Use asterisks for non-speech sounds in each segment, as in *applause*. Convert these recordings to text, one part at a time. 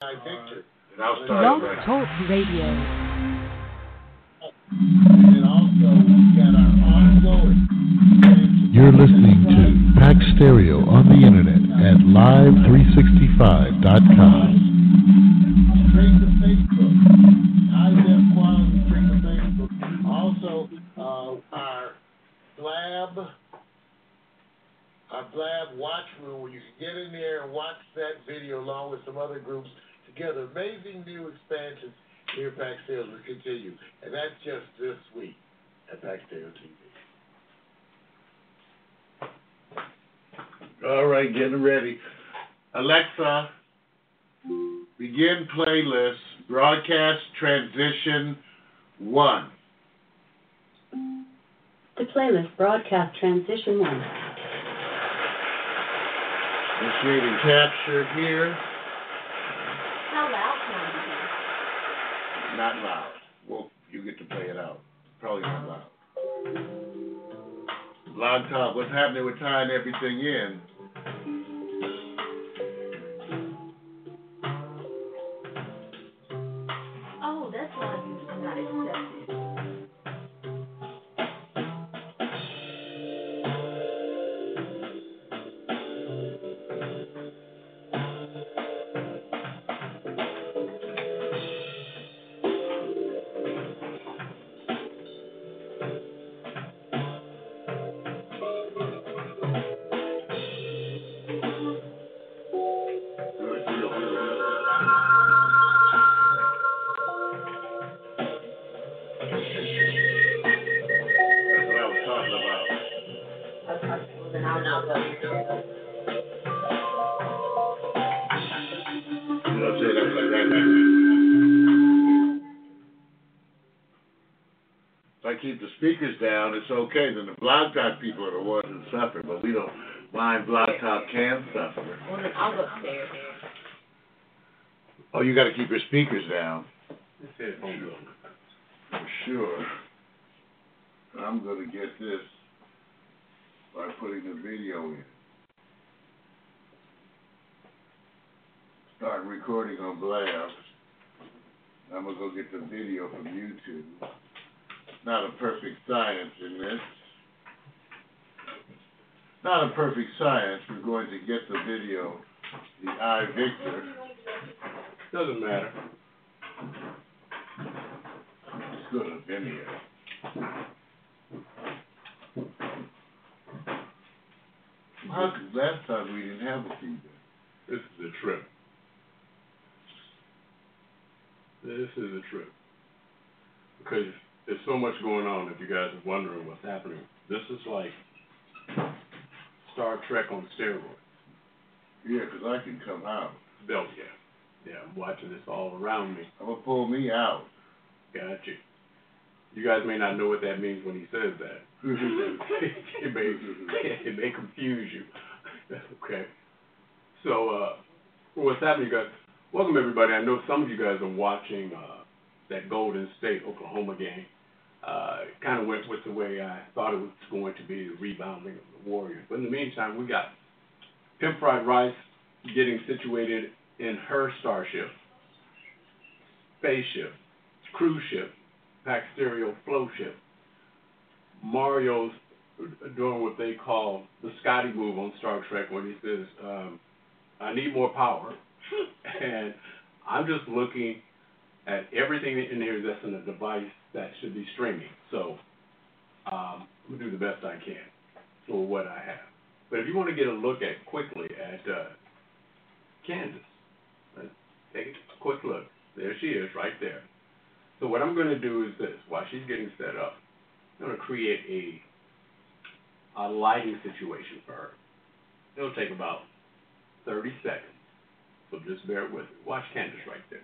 Blog Talk Radio. And also, we've got our ongoing. You're listening to Pack Stereo on the internet at live365.com. Straight to Facebook. High def quality straight to Facebook. Also, uh, our lab our Blab watch room where you can get in there and watch that video along with some other groups together. Amazing new expansions here at Pack Sales will continue. And that's just this week at Pack Stereo TV. All right, getting ready. Alexa, begin playlist, broadcast transition one. The playlist broadcast transition one. Initiating captured here. How loud can I Not loud. Well, you get to play it out. Probably not loud. Blog Talk, what's happening with tying everything in? Speakers down, it's okay. Then the blog talk people are the ones who suffer, but we don't mind blog talk can suffer. Well, I'll go upstairs. Oh, you got to keep your speakers down. For sure. I'm going to get this by putting the video in. Start recording on Blab. I'm going to go get the video from YouTube. Not a perfect science in this. Not a perfect science. We're going to get the video, the iVictor. Doesn't matter. It's good have been here. How come last time we didn't have a feedback? This is a trip. This is a trip. Because there's so much going on if you guys are wondering what's happening. This is like Star Trek on steroids. Yeah, 'cause I can come out. Belt, yeah. Yeah, I'm watching this all around me. I'm gonna pull me out. Got you. You guys may not know what that means when he says that. *laughs* *laughs* it may it may confuse you. *laughs* okay. So uh what's happening you guys welcome everybody. I know some of you guys are watching uh that Golden State Oklahoma game. Uh kinda went with the way I thought it was going to be, the rebounding of the Warriors. But in the meantime we got Pimp Fried Rice getting situated in her starship, spaceship, cruise ship, pack stereo flow ship. Mario's doing what they call the Scotty move on Star Trek when he says, um, I need more power. *laughs* and I'm just looking at everything in here that's in a device that should be streaming. So um, I'm to do the best I can for what I have. But if you want to get a look at quickly at uh, Candace, let's take a quick look. There she is right there. So what I'm going to do is this. While she's getting set up, I'm going to create a, a lighting situation for her. It'll take about 30 seconds. So just bear with me. Watch Candace right there.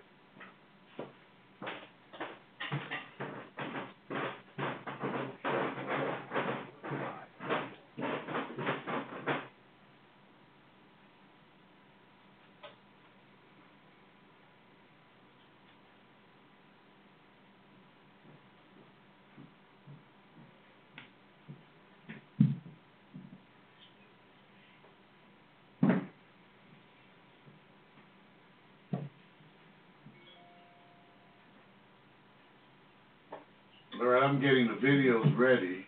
I'm getting the videos ready.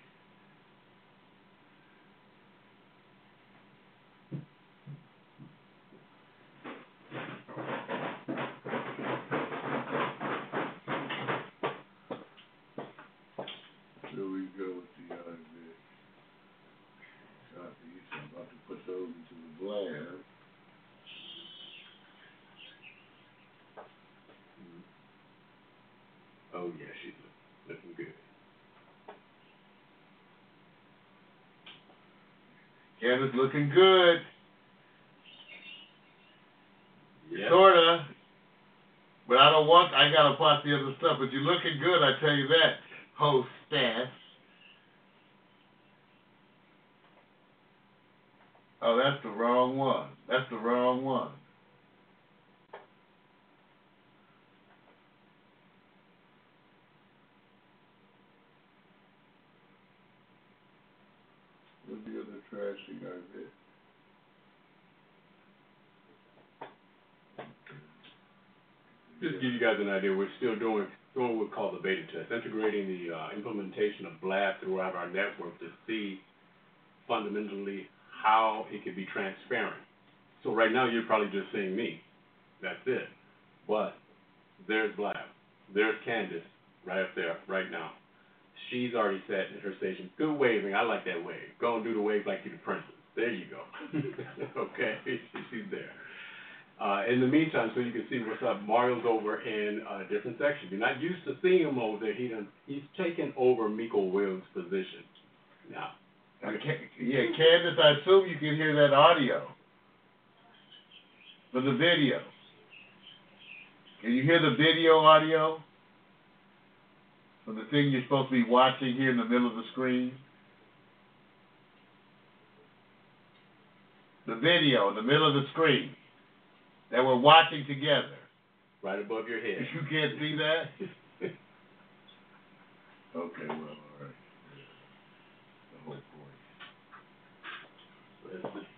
Here we go with the idea. Copy, so I'm about to put those into the blast. Oh, yeah, she's looking good. Candace looking good, Yeah. sorta. But I don't want, I gotta watch the other stuff, but you're looking good, I tell you that, hostess. Oh, that's the wrong one, that's the wrong one. Just to give you guys an idea, we're still doing, doing what we call the beta test, integrating the, uh, implementation of Blab throughout our network to see fundamentally how it can be transparent. So right now, you're probably just seeing me, that's it. But there's Blab, there's Candace, right up there, right now. She's already set in her station, good waving, I like that wave, go and do the wave like you're the princess, there you go. *laughs* Okay, *laughs* she's there. Uh, in the meantime, so you can see what's up, Mario's over in a different section. You're not used to seeing him over there. He done, he's taken over Miko Williams' position now. Ca- yeah, Candace, I assume you can hear that audio. For the video. Can you hear the video audio? For the thing you're supposed to be watching here in the middle of the screen? The video in the middle of the screen that we're watching together. Right above your head. You can't see that? *laughs* Okay, well, all right. The whole point. That's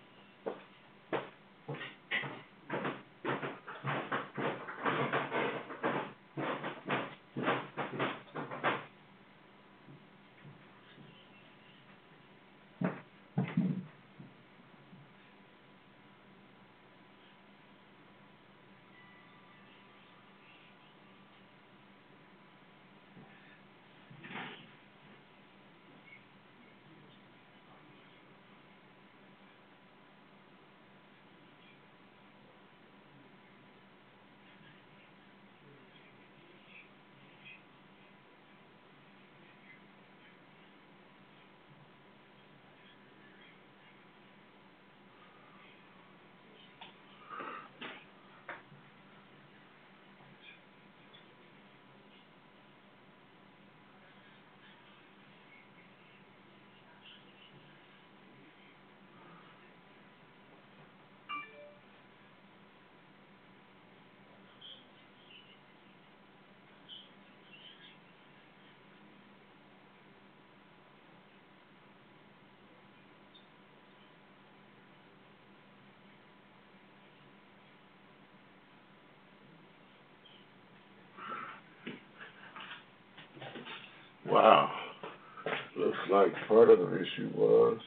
Wow. Looks like part of the issue was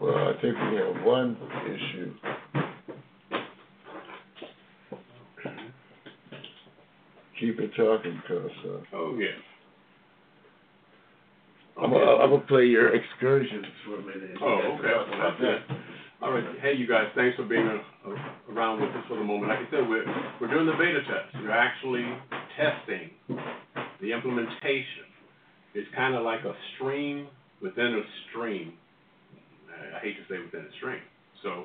Well, I think we have one issue. Keep it talking, cause, uh, Oh, yeah. I'm gonna, I'm gonna play your excursions for a minute. Oh, okay. Talk about that. All right, hey, you guys, thanks for being uh, around with us for the moment. Like I said, we're, we're doing the beta test. We're actually testing the implementation. It's kind of like a stream within a stream. I- hate to say within a stream. So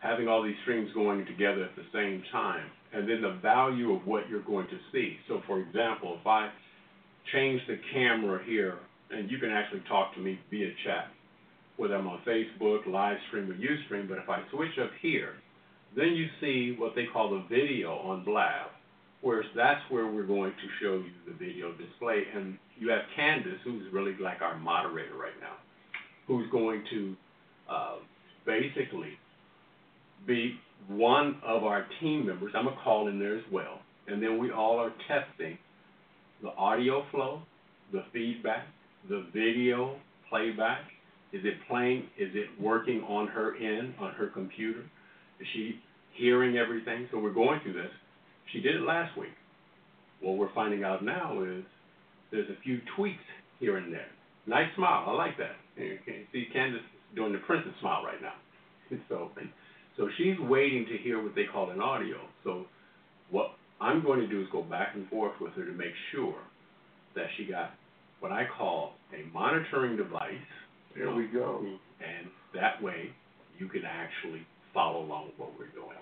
having all these streams going together at the same time, and then the value of what you're going to see. So for example, if I change the camera here, and you can actually talk to me via chat, whether I'm on Facebook, live stream, or Ustream. But if I switch up here, then you see what they call the video on Blab, where that's where we're going to show you the video display. And you have Candace, who's really like our moderator right now, who's going to uh, basically be one of our team members. I'm going to call in there as well. And then we all are testing the audio flow, the feedback, the video playback. Is it playing? Is it working on her end, on her computer? Is she hearing everything? So we're going through this. She did it last week. What we're finding out now is there's a few tweaks here and there. Nice smile. I like that. You can see Candace doing the princess smile right now. *laughs* So, so she's waiting to hear what they call an audio. So what I'm going to do is go back and forth with her to make sure that she got what I call a monitoring device. There we go. And that way you can actually follow along with what we're doing.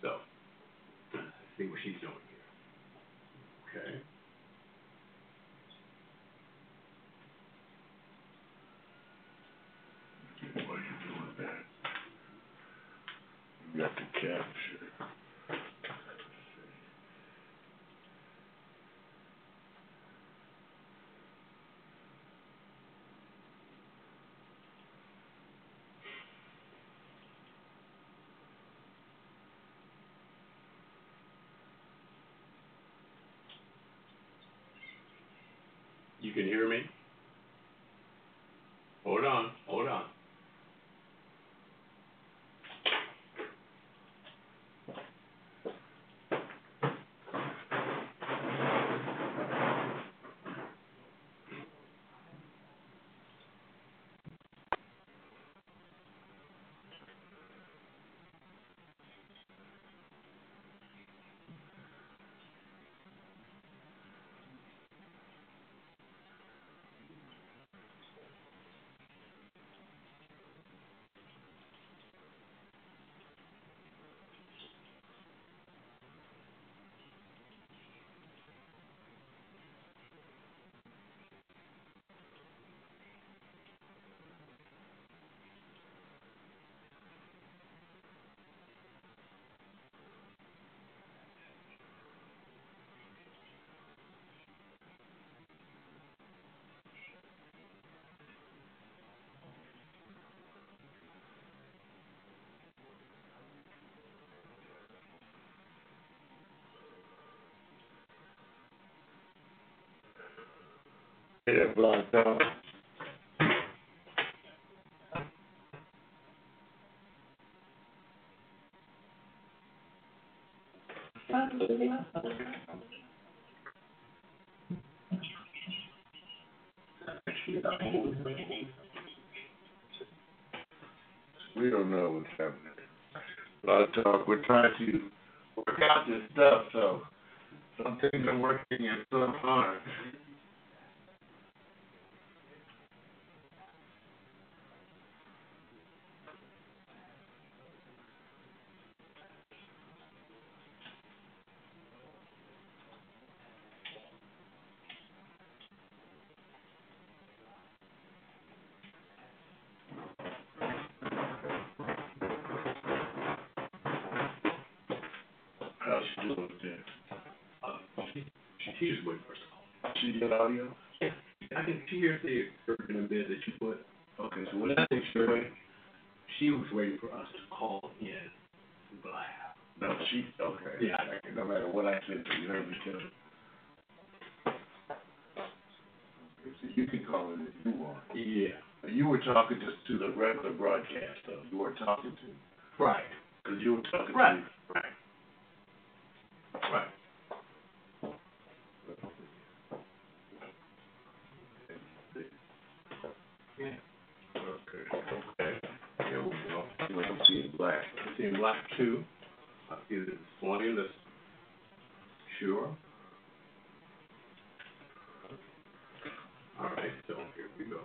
So, let's see what she's doing here. Okay. What are you doing there? You got the capture. You can hear me? Hold on, hold on. We don't know what's happening. A lot of talk. We're trying to work out this stuff, so some things are working and some aren't. Audio? I can she hears the version in bed that you put. Okay, so what I think she she was waiting for us to call in. Blah. No, she, okay. Yeah. No matter what I said to you, you heard me tell her. So You can call it if you want. Yeah. You were talking just to the regular broadcast, though. You weren't talking to, Right. because you were talking to. Right. Right. Right. Uh, this one in this. Sure. All right, so here we go.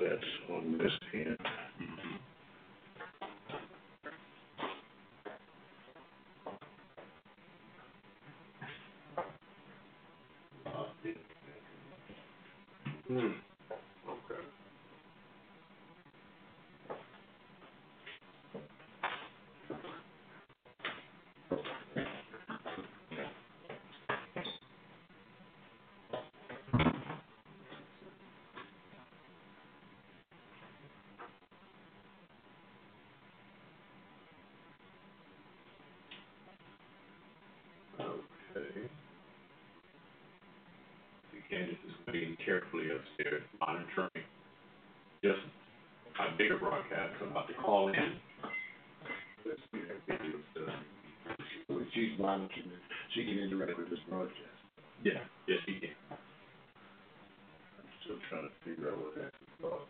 that's on this end. Hmm. Okay. Okay. Candace is waiting carefully upstairs, monitoring just a bigger broadcast. About to call in. Let's see that video. When she's monitoring it, she can interact with this broadcast. Yeah, yes, he can. I'm still trying to figure out what that's about.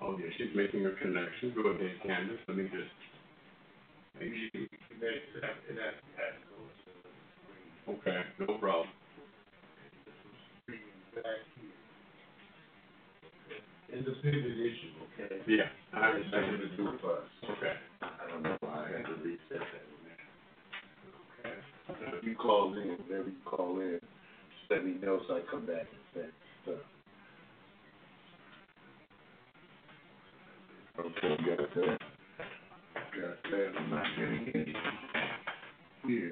Oh, yeah, she's making her connection. Go ahead, Candace. Let me just make sure. Okay, no problem. Independent issue, okay? Yeah, I It's understand. do with us. Okay. I don't know why I had to reset that one. Okay. If you call in, whenever you call in, just let me know so I come back and say Okay, got that. Got that, I'm not getting any here.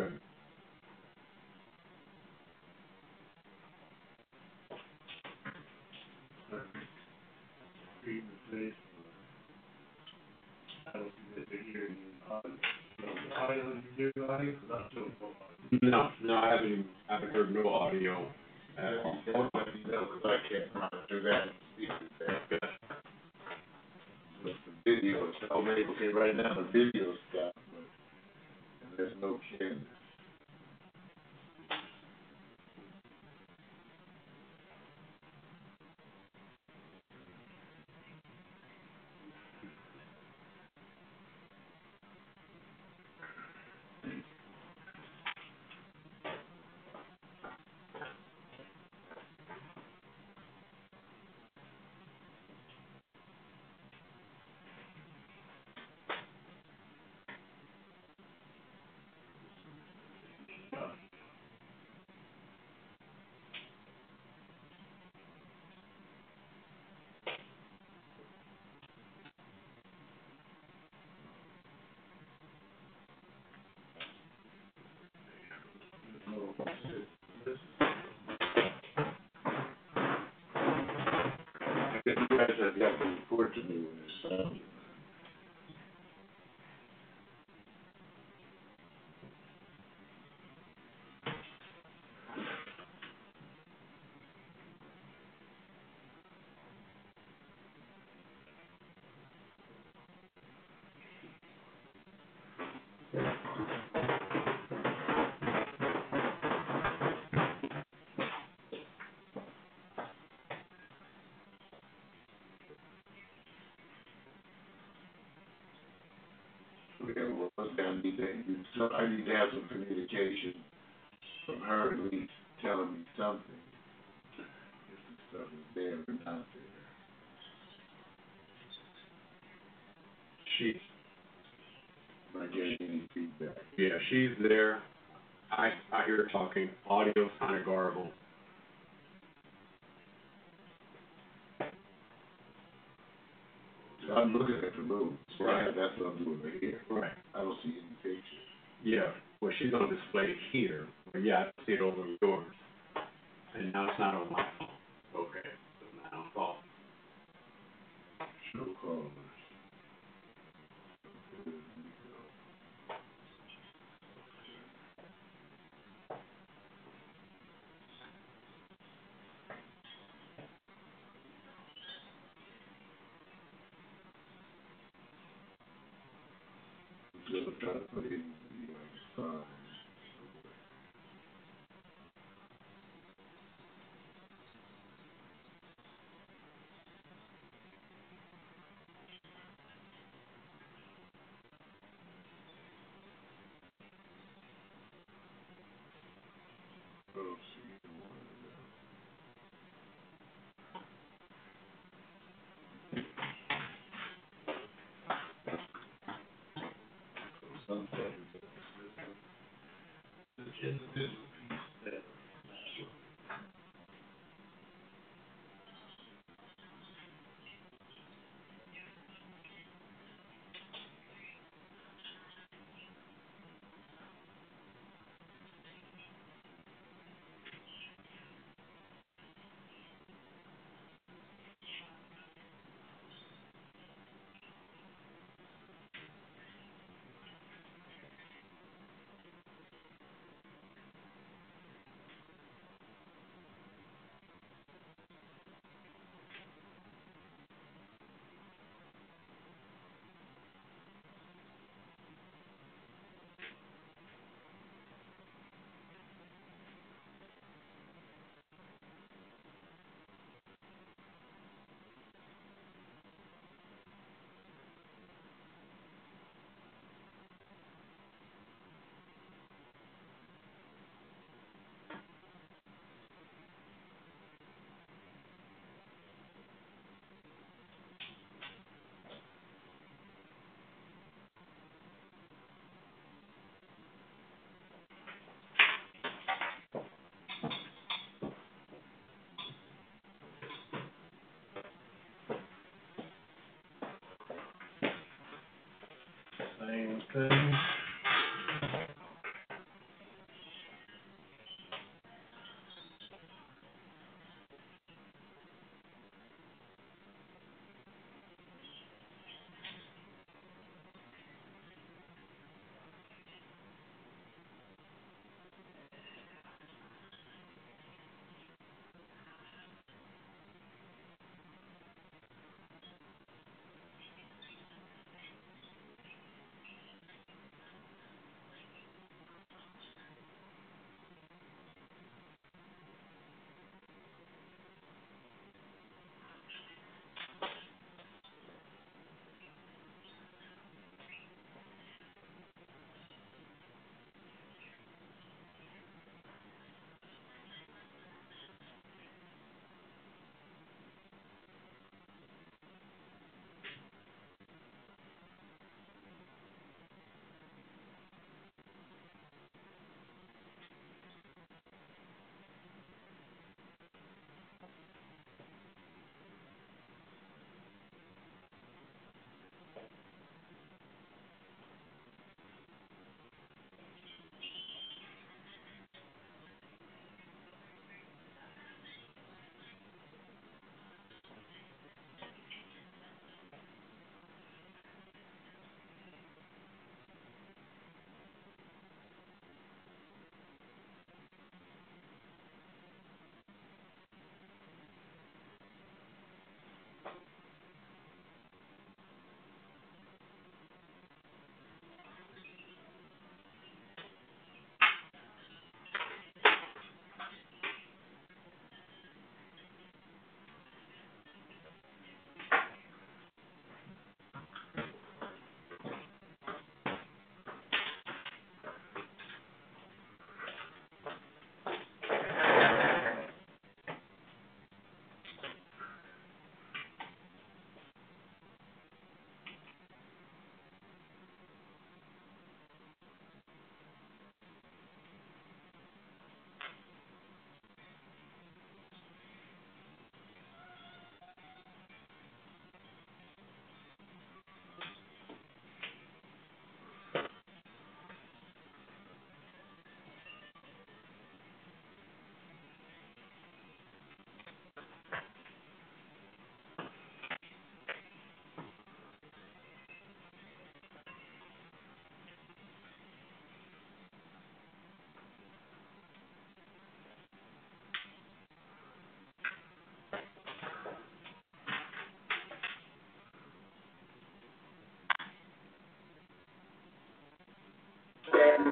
Going. No, no, I haven't, I haven't heard no audio at all. I can't monitor that video, okay, right now the video you guys have gotten me. with this sound. So I need to have some communication from her at least telling me something. If the stuff is there or not there. She, Not getting any feedback. yeah, she's there. I, I hear her talking, audio's kinda garbled. I'm looking at the so Right. that's what I'm doing right here. Right. I don't see any pictures. Yeah, well, she's on display here, but yeah, I see it over yours. And now it's not on my phone. Okay, so now I'm. Show callers. Evet. Same thing.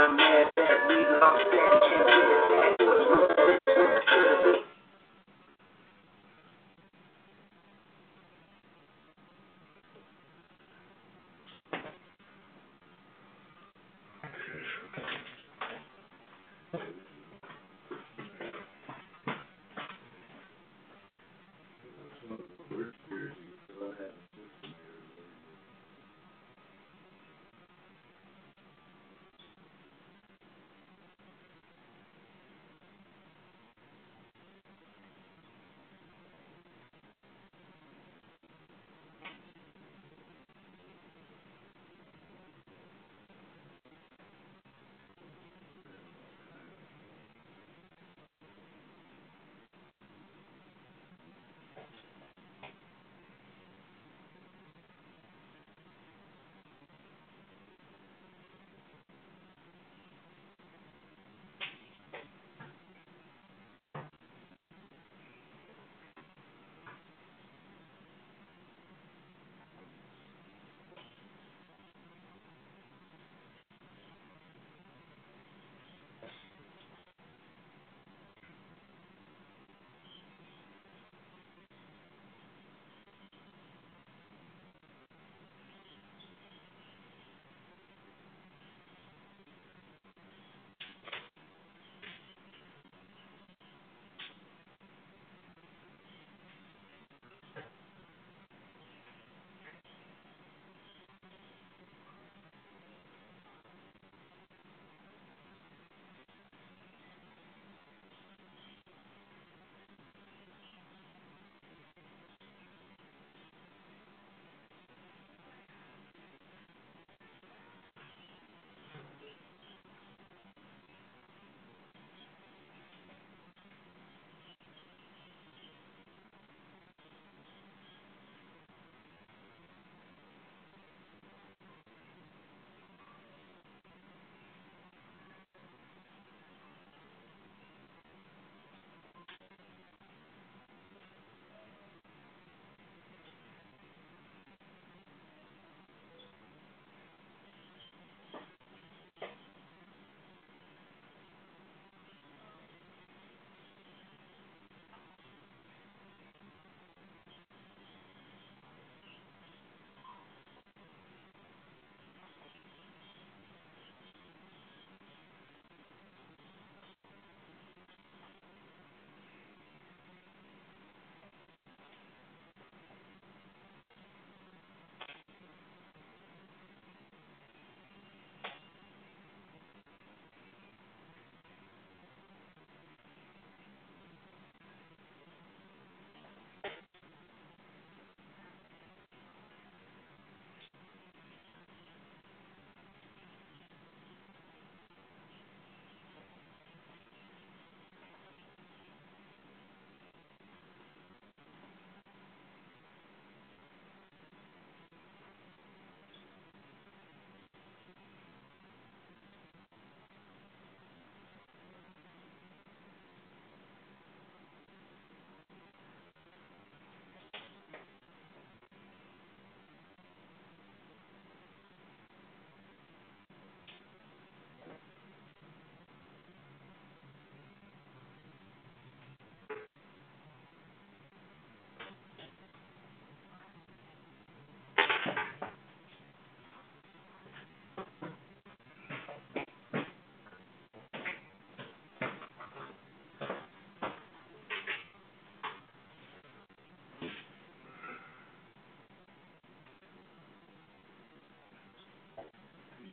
I'm mad that we lost that chance.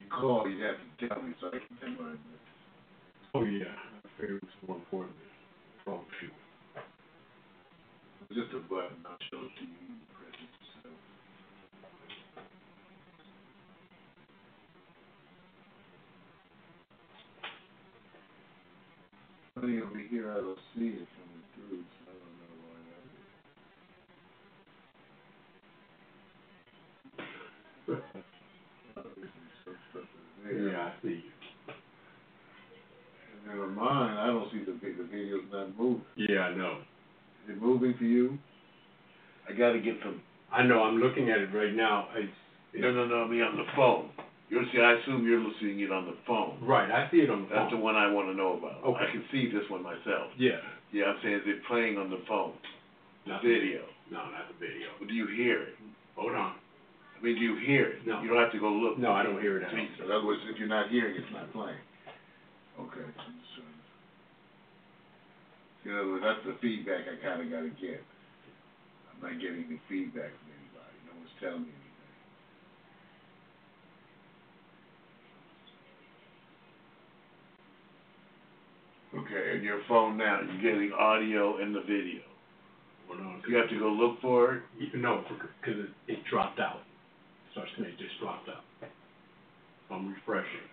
Call, you have to tell me so I can memorize it. Oh, yeah. I figured it was more important. Shoot. It's just a button, I'll show it to you, you can press it yourself. Funny over here, I don't see it coming through, so I don't know why that is. Obviously, some stuff is there. Yeah, I see. And then on mine, I don't see the, vi- the video's not moving. Yeah, I know. Is it moving for you? I gotta get some, I know, I'm looking at it right now. It's, no, no, no, me on the phone. You're, see, I assume you're listening it on the phone. Right, I see it on the That's the phone. one I wanna know about. Okay. I can see this one myself. Yeah. Yeah, I'm saying, is it playing on the phone? Not Video. No, not the video. Or do you hear it? Hold on. I mean, do you hear it? No. You don't have to go look. No, I don't hear it at all. you- In other words, if you're not hearing, it's not playing. Okay. So- In other words, that's the feedback I kinda gotta get. I'm not getting any feedback from anybody. No one's telling me anything. Okay, and your phone now, you're getting audio and the video. Hold on. You have to go look for it? You- No, because it, it dropped out. Starts to it just dropped out. I'm refreshing.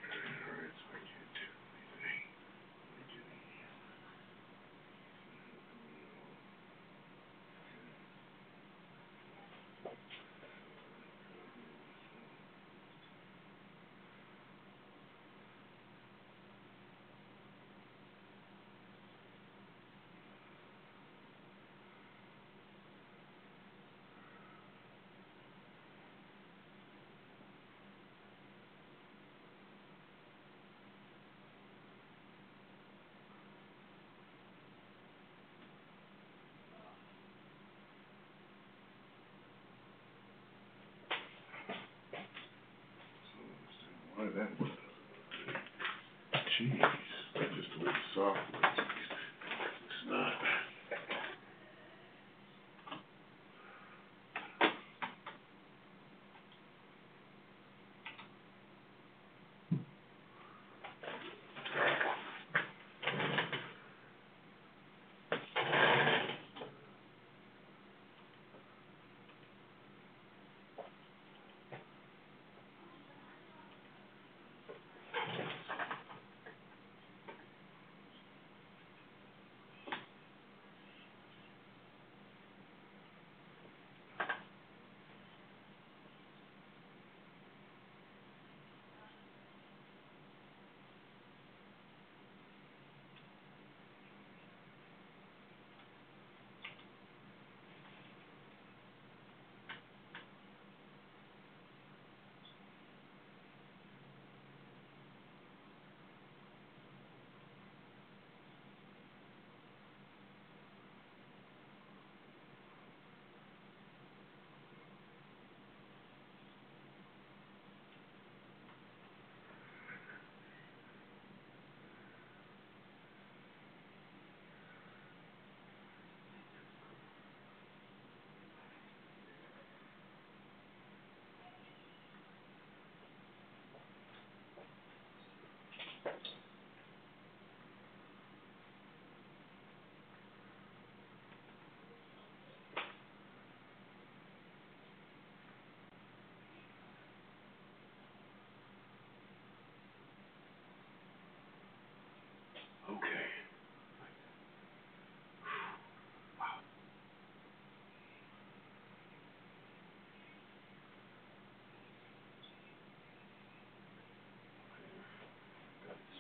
Why that? Jeez, that's just the way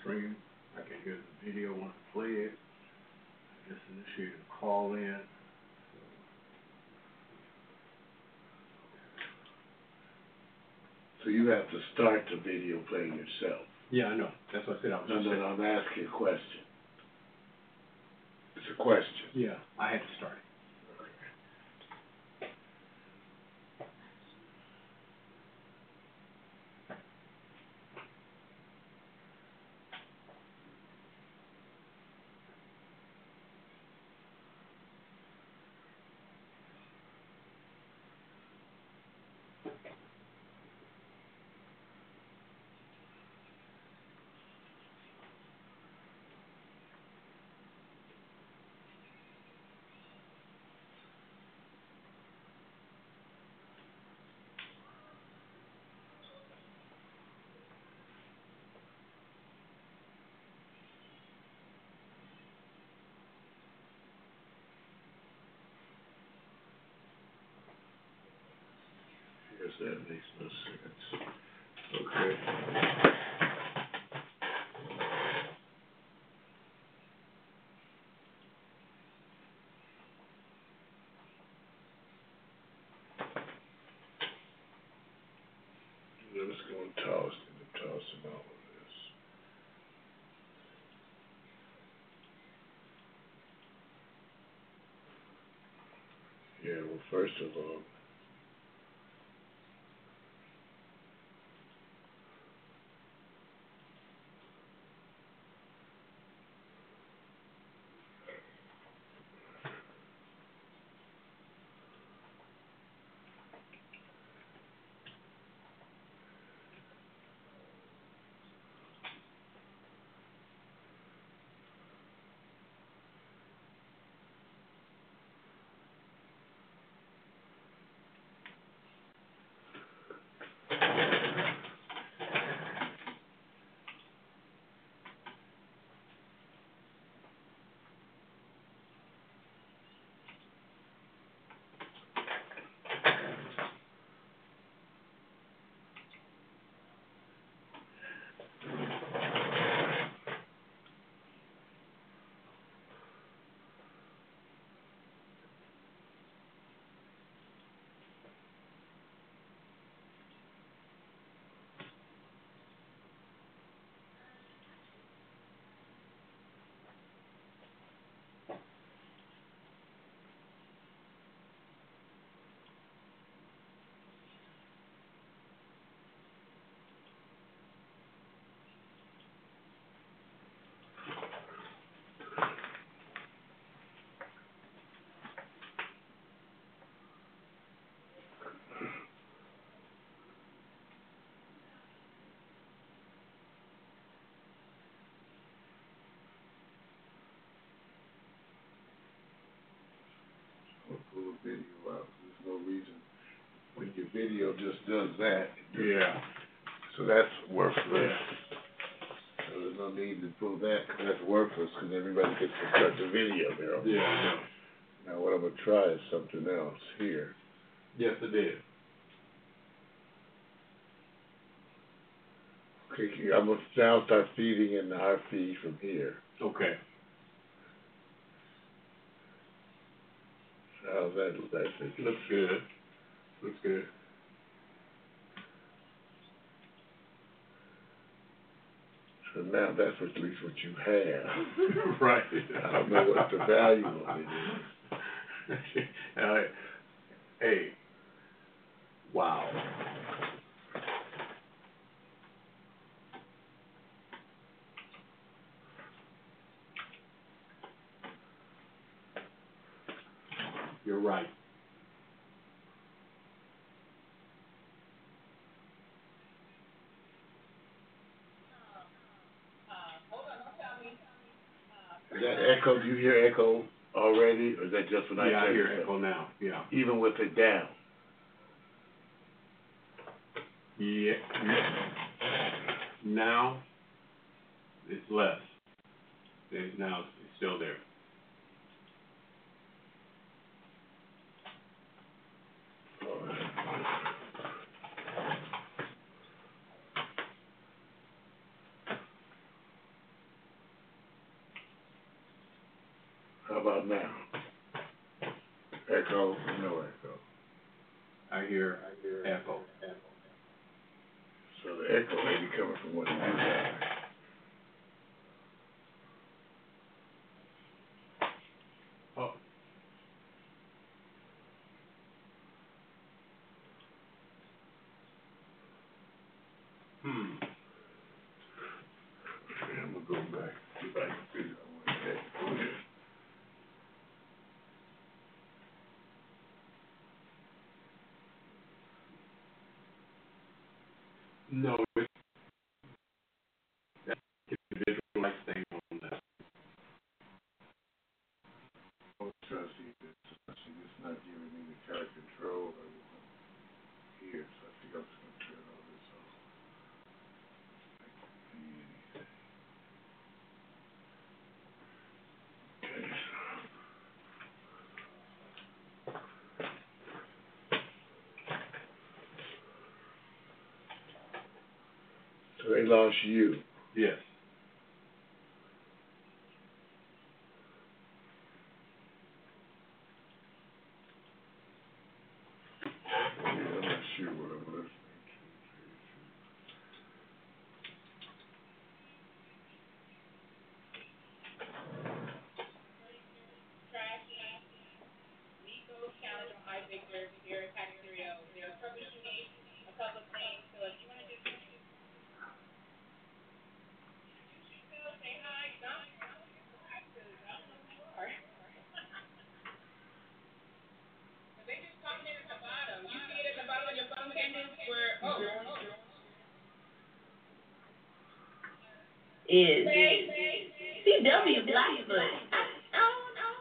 stream. I can hear the video when I play it. I just initiated a call in. So you have to start the video playing yourself. Yeah, I know. That's what I said. I was No, just no, no, I'm asking a question. It's a question. Yeah, I had to start it. Yes, that makes no sense. Okay. I'm just gonna toss, toss him all of this. Yeah, well, first of all, video out, there's no reason, when your video just does that. Yeah. So that's worthless. So there's no need to pull that, 'cause that's worthless, 'cause everybody gets to start the video there. Yeah, Now, what I'm gonna try is something else here. Yes, it did. Okay, I'm gonna now start feeding in our feed from here. Okay. How's that, that's it? Looks good. Looks good. So now that's at least what you have. *laughs* right. I don't know what the value of it is. *laughs* Hey. Wow. You're right. Is that echo, do you hear echo already, or is that just when I Yeah, I hear echo now, yeah. Even with it down? Yeah. Now, it's less. Now, it's still there. How about now? Echo, no echo. I hear I hear echo. echo. So the echo may be coming from what you have. Oh. Hmm. Okay, I'm gonna go back, see if I can figure out what the echo is. No, it's that's individualized thing on that. I was trying to see if it's, I see it's not giving me the kind of control I want here, so I think I'm just gonna turn all this off. Okay. They lost you. Yes. Yeah, I'm not sure what I'm listening to. Is CW Blackfoot. I, I don't know.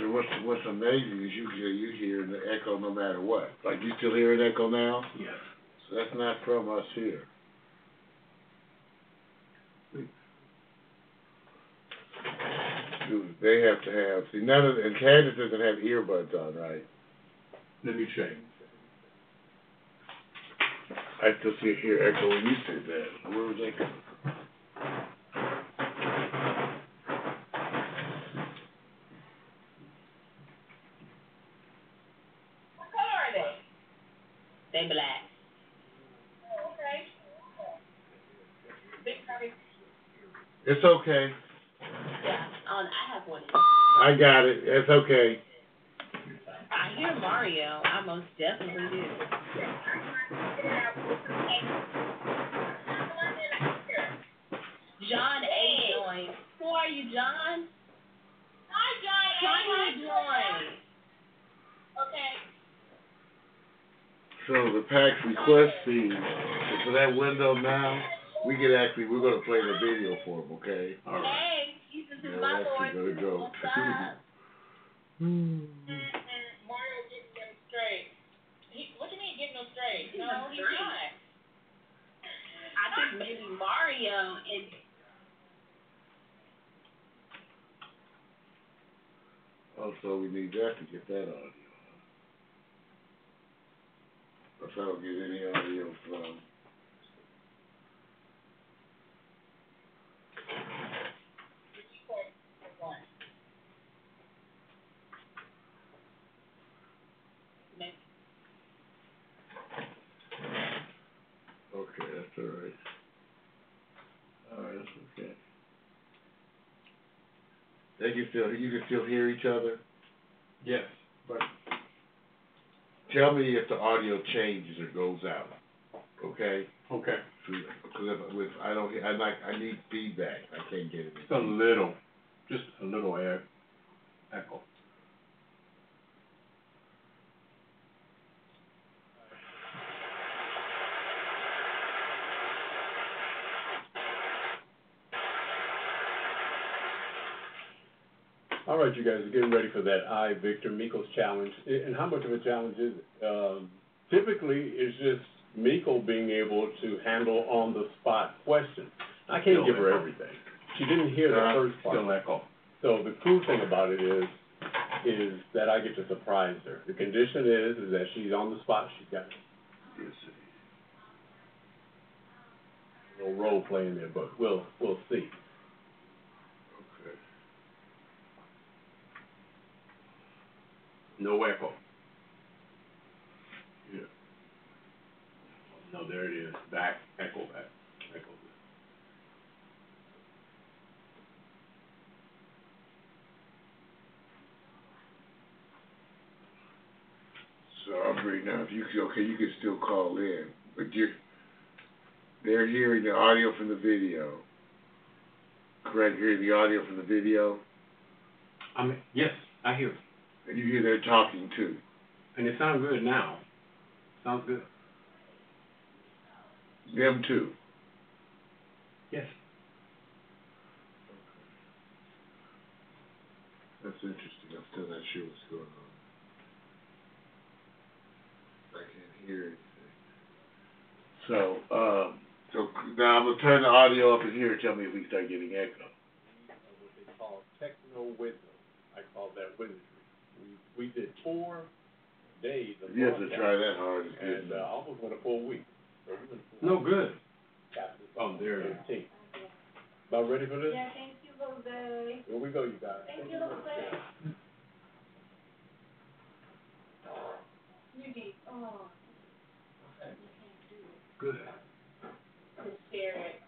So what's, what's amazing is you hear, you hear the echo no matter what. Like you still hear an echo now? Yes. So that's not from us here. Dude, They have to have, see, none of, and Candace doesn't have earbuds on, right? Let me check. I still see hear echo when you said that. Where was that coming from? What color are they? They black. Oh, okay. Big probably. It's okay. Yeah, um, I have one. I got it. It's okay. I hear Mario. I most definitely do. John A. joined. Who are you, John? Hi, John. Try to join. Okay. So the PAX request scene, so for that window now, we can actually, we're gonna play the video for them, okay? All right. Hey, Jesus is *laughs* Yeah, my Lord. gonna go. What's *laughs* up? Mm-hmm. Mario getting them straight. He, what do you mean getting them straight? No, he's not. I think maybe Mario and Also, we need that to get that audio. If I don't get any audio from. Okay, that's all right. All right, that's okay. They can still, you can still hear each other? Yes. But tell me if the audio changes or goes out, okay? Okay. Because if, if I don't, hear- I like, I need feedback, I can't get it. It's a little, just a little air echo. All right, you guys are getting ready for that iVictor Miko's challenge. And how much of a challenge is it? Um, typically, it's just Miko being able to handle on the spot questions. I can't Still give her everything. She didn't hear the first part. Still echo. So the cool thing about it is, is that I get to surprise her. The condition is, is that she's on the spot, she's got Yes, a little role play in there, but we'll, we'll see. No echo. Yeah. No, there it is, back, echo back, echo. So Aubrey, now, if you, can- okay, you can still call in, but you're, they're hearing the audio from the video. Correct, hearing the audio from the video, I mean, yes, I hear it. And you hear they're talking too. And it sounds good now. Sounds good. Them too. Yes. That's interesting, I'm still not sure what's going on. I can't hear anything. So, um, so now I'm gonna turn the audio up in here and tell me if we start getting echo. What they call techno wisdom. I call that wizardry. We, we did four days of You have to broadcast, try that hard, it's good. And, uh, almost went a full week. So we went a full No good. Got this on there at eighteen. About ready for this? Yeah, thank you, Jose. Here we go, you guys. Thank you, Jose. You need, oh. Good. to share it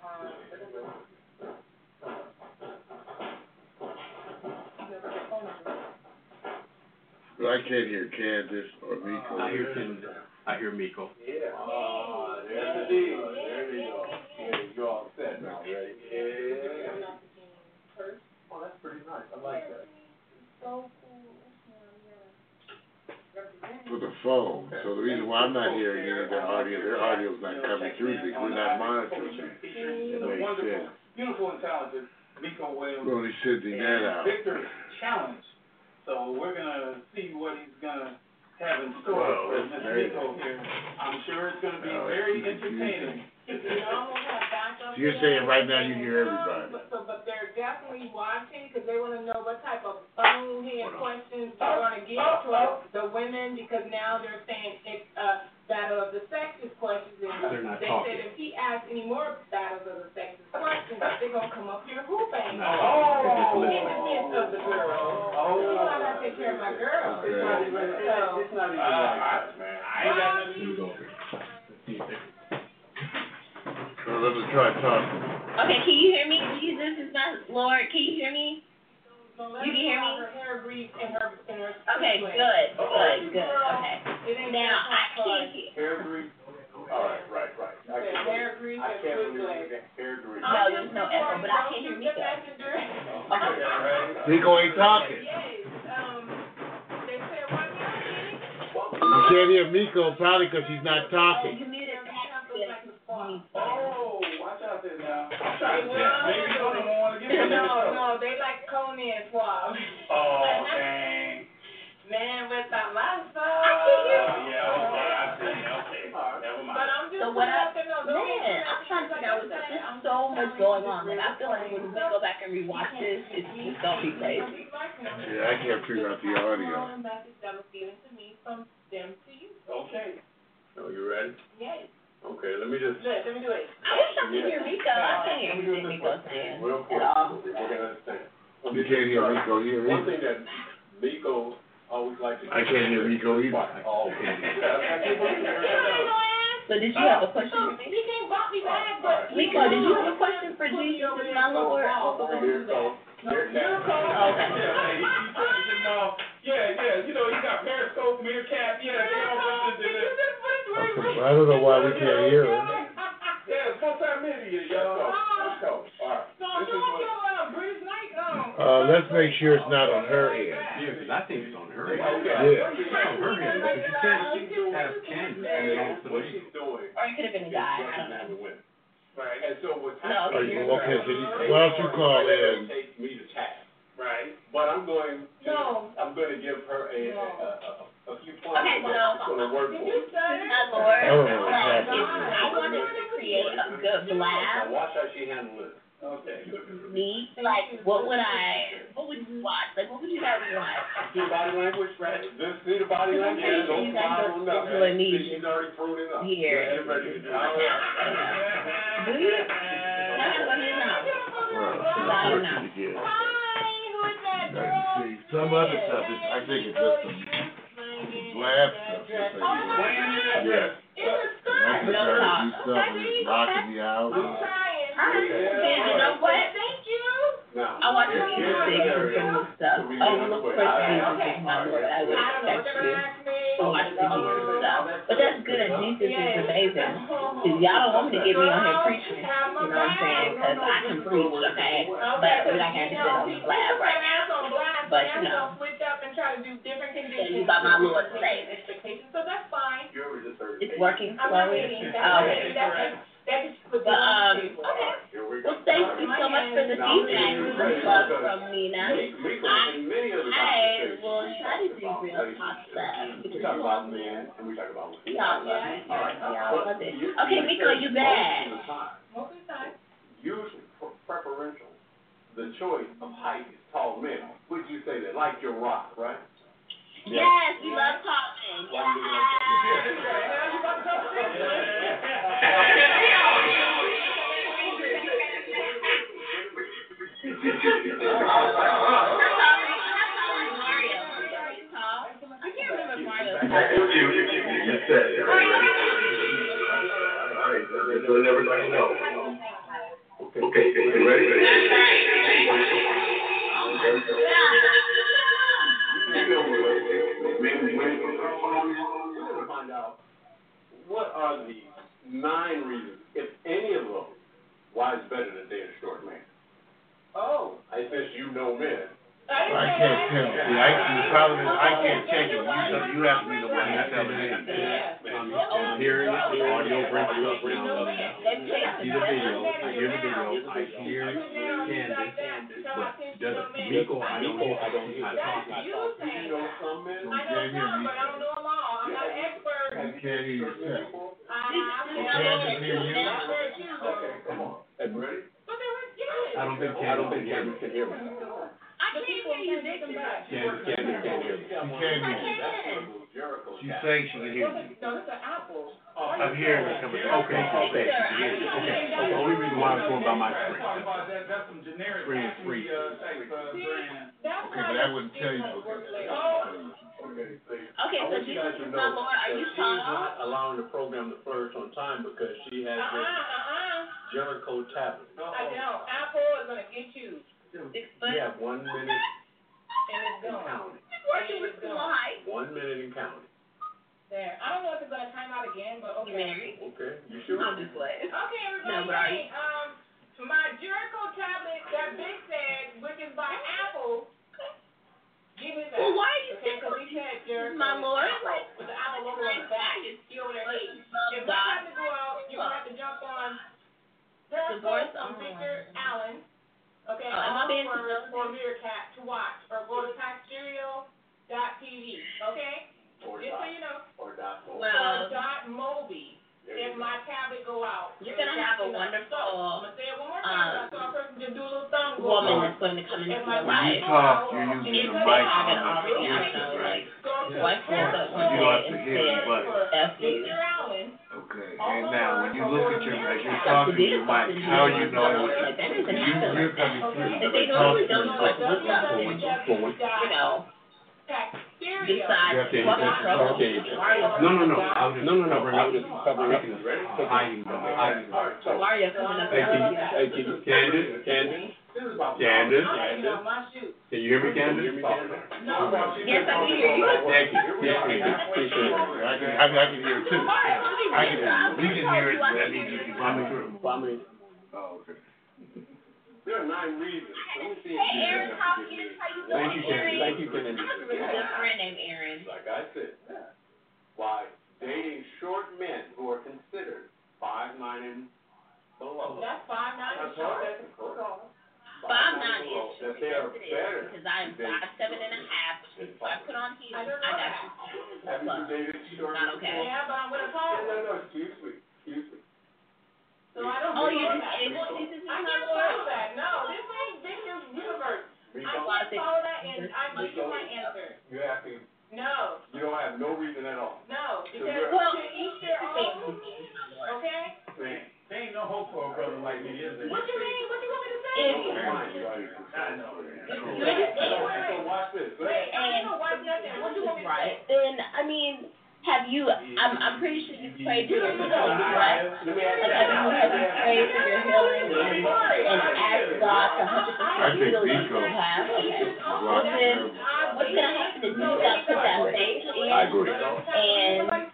So I can't hear Candace or Miko. I hear Ken, I hear Miko. Yeah. Oh, there it is. There you go. Yeah, you're all set now, ready? Yeah. Oh, that's pretty nice. I like that. So cool. For the phone. So the reason why I'm not hearing any of that audio, their audio's not coming through because we're not monitoring it. Makes sense. Beautiful and talented Miko Williams. Well, he should do that out. Victor Challenge. So we're gonna see what he's gonna have in store Whoa, for that's Mr. very Miko here. I'm sure it's gonna be Oh, very it's entertaining. *laughs* You almost have backup. So you're saying right now you hear everybody? But, so, but they're definitely watching, cause they wanna know what type of bonehead questions they're gonna get towards the women, because now they're saying it's, uh, battle of the sexes questions, They're not they talking. said if he asks any more battles of the sexes questions, they're gonna come up here hooping. No, they're just In listening. defense of the girls. Oh. You know I gotta take care of my girls. Okay. It's not even, So- it's not even Uh, like I, that. man, I ain't got nothing to do with it. Let's see if they- Well, let me try talking. Okay, can you hear me? Jesus is my Lord. Can you hear me? So You can hear me? Her hair her, and her. Okay, good, good, good. Okay. Now I hard. can't hear. Hair grease, all right, right, right. I can't, hair grease I and can't believe that hair grease. No, there's no echo, but I can't hear Don't Miko. Okay, Miko ain't talking. Yes, um, they said, what now, You can't hear Miko probably because she's not talking. You Oh, watch out there now. They will. Maybe you don't wanna get in. No, no, they like Conan Swab. Oh, dang. Man with the muscle. I can hear Oh, uh, yeah, okay, I see, okay. Never But. I'm just So what I, letting them know, man, I'm trying to figure out what's up. There's so much going on. Like, I feel like when we go back and rewatch this, it's just gonna be crazy. Yeah, I can't figure out the audio. message that was given to me from them to you. Okay. So you ready? Yes. Okay, let me just, Look, let me do it. I wish I could hear Miko. I can't hear anything Miko's saying real at quick, all. so people can understand. You can't hear Miko here One thing that Miko always likes to. I can't hear Miko either. Oh, *laughs* okay. So did you have a question for me? He can't bump me back, but. Miko, did you have a question for Jesus, my Lord? Miracle, miracle. Okay. Yeah, hey, he- he's trying to get them all. Yeah, yeah, you know, he got Periscope, Meerkat, yeah, they all got this in there. I don't know why we can't hear her. Yeah, it's multimedia, y'all. Let's go, all right. No, This you is want uh, Bruce Knight, um. Uh, let's make sure it's not on her end. Yeah, because I think it's on her. Yeah. On her end, because you can't have Candace and then all of a sudden. What she's doing. Or it could have been a guy. I don't know. Right, and so what's No, Are happening. you, you're- okay, so you, why don't you call in? Take me to task, Right. but I'm going to, No. I'm going to give her a, a, a, a, a few points. Okay, so- It's gonna work for you her. stutter? My Lord, I don't know what's like, happening. if I wanted to create a good Now blab, watch how she handles it. Okay. me, like, what would I, what would you watch? Like, what would you guys watch? See the body language, right? Just see the body language, pretty sure don't you smile are or nothing. visual needs See, she's already thrown it up. here. Yeah, get ready to do it. Do you? I gotta go here now. Well, I don't know. what you get. Hi, who is that girl? see, some other stuff, is, I think it's just some, blab stuff. Yeah. And I and out. I'm trying. You know what? Thank you. I want to the things and new stuff. Oh, look for Jesus is my Lord. I would I expect you the Jesus stuff. But that's good. Jesus is amazing. Y'all don't want me to get me on here preaching. You know what I'm saying? Cause I can preach, okay? But we don't have to sit on the slab right now. But, you know. Switch up and try to do different So conditions. you got my Lord saved. Expectations, so that's fine. You ever. It's working I'm not slowly. waiting. Oh, That's, okay. that's, that's, that's. But, um, okay. Here we go. Well, thank you so much for the feedback love from Nina. Miko I, and many I will try to do real talk stuff. We talk about men and we talk about women. We all love it. All right. We all love it. Okay, you Miko, you back. of the time, Most of the time. Usually preferential, the choice of height is tall men. Would you say that? Like your rock, right? Yes, we love talking. Why do you like I can't remember Mario's You, you, you, you said it. All right, let's everybody know. Okay, you ready? We're gonna find out what are the nine reasons, if any of those, why it's better to date a short man. Oh. I since you know men, I I can't tell. See, I, the problem is I can't check it. You, you have to be the one to tell me. I'm, hearing it, the audio brings it up now. I see the video, I hear the video, I hear Candace, but does Miko, I don't hear, I don't hear, I talk. That's you. So I you know can't hear some, me. but I don't know them all. I'm not an expert. You can't hear yourself. I, I'm Can't hear you. not very few though. Come on, ready? Were, yeah. I don't think Candace can hear me. I can't hear you, Dixon. Candace, Candace can't hear me. She can't hear you. She's saying she can hear you. No, this is an apple. Oh, I'm hearing her coming. Okay, okay, okay, okay. The only reason why I'm going by my screen. Talking about that, that's some generic Screen is free. type, brand. That's Okay, but that wouldn't tell you. Oh, Okay, so Jesus is my Lord, are you She's sure? not allowing the program to flourish on time because she has uh-uh, this uh-uh. Jericho tablet. I don't. Apple is gonna get you, Six foot? You have one minute and it's and gone. counting. Why you was school height? One minute and counting. There. I don't know if it's gonna time out again, but You okay. married? Okay, you sure? I'm just playing. Okay, everybody, but hey, um, my Jericho tablet that Big said, which is by Apple, give me that. Well, why are you Okay, six cause foot? he said Jericho. My Lord? With the Apple logo on the back. You over there eating. If I have to go out, you're gonna have to jump on Divorce, Periscope from. Victor Allen. Okay, Oh, am I all being for, nosy? for Meerkat to watch, or go to packstereo.tv, okay? Or Just so you know. or dot. Or Well, dot Mobi, if go. my tablet go out. You're gonna have a So, wonderful, I'm gonna say it one more time, um, I saw a person just do a little thumb go woman up. that's going to come into If your my When you life. talk, you're using If the they mic. haven't on already, I the- don't know, like, Go to wife woke up one You don't have day to and hit the said, button. F you. Okay, and now, when you look at your, as you're talking your mic, how you you. know what, you, happen you're like coming through. If they normally don't them. like look up you know, decide what okay, trouble. No, no, no, I was just covering up, covering up, hiding, hiding. Mario coming up. Can you, can you, Candace, Candace, Candace, I'm hanging on my shoe. can you hear me, Candace? No. Yes, I can hear you. Thank you, appreciate it, appreciate it. I can, I can, I can hear it too. I can, we can hear it, that means you can Kwame, coming through. Kwame, Oh, okay. there are nine reasons, let me see. Hey, Aaron Hopkins, how you doing, Thank you, Candace, thank you, Candace. I have a Candace. really good friend named Aaron. Like I said, why dating short men who are considered five nine and below. That's five nine That's short. right. Hold on. Five nine nine and below, is That short, they are yes it better. because I am five seven and a half, which means if I put on heels, I got you. Have you dated short not okay. Yeah, but I'm with a No, tall no, one. no, excuse me, excuse me. So I don't Oh, you all just that. able, this is I my can't Lord. follow that. No, this ain't Victor's universe. I Rico, can't follow that and I give you my answer. you asking, No, you don't have no reason at all. no, because Well, to each their own, okay? Man, there ain't no hope for a brother like me, is there? What you mean? What you want me to say? If Fine, right. I know. you're the So watch this. Wait, I ain't gonna watch nothing. What you want me to say? right, then, I mean, have you, I'm, I'm pretty sure you've prayed for your healing, right? Like, have you, have you prayed for your healing and, and asked God to hundred I percent heal you have? Okay. Well, then, what's gonna happen is you gotta put that faith in. And,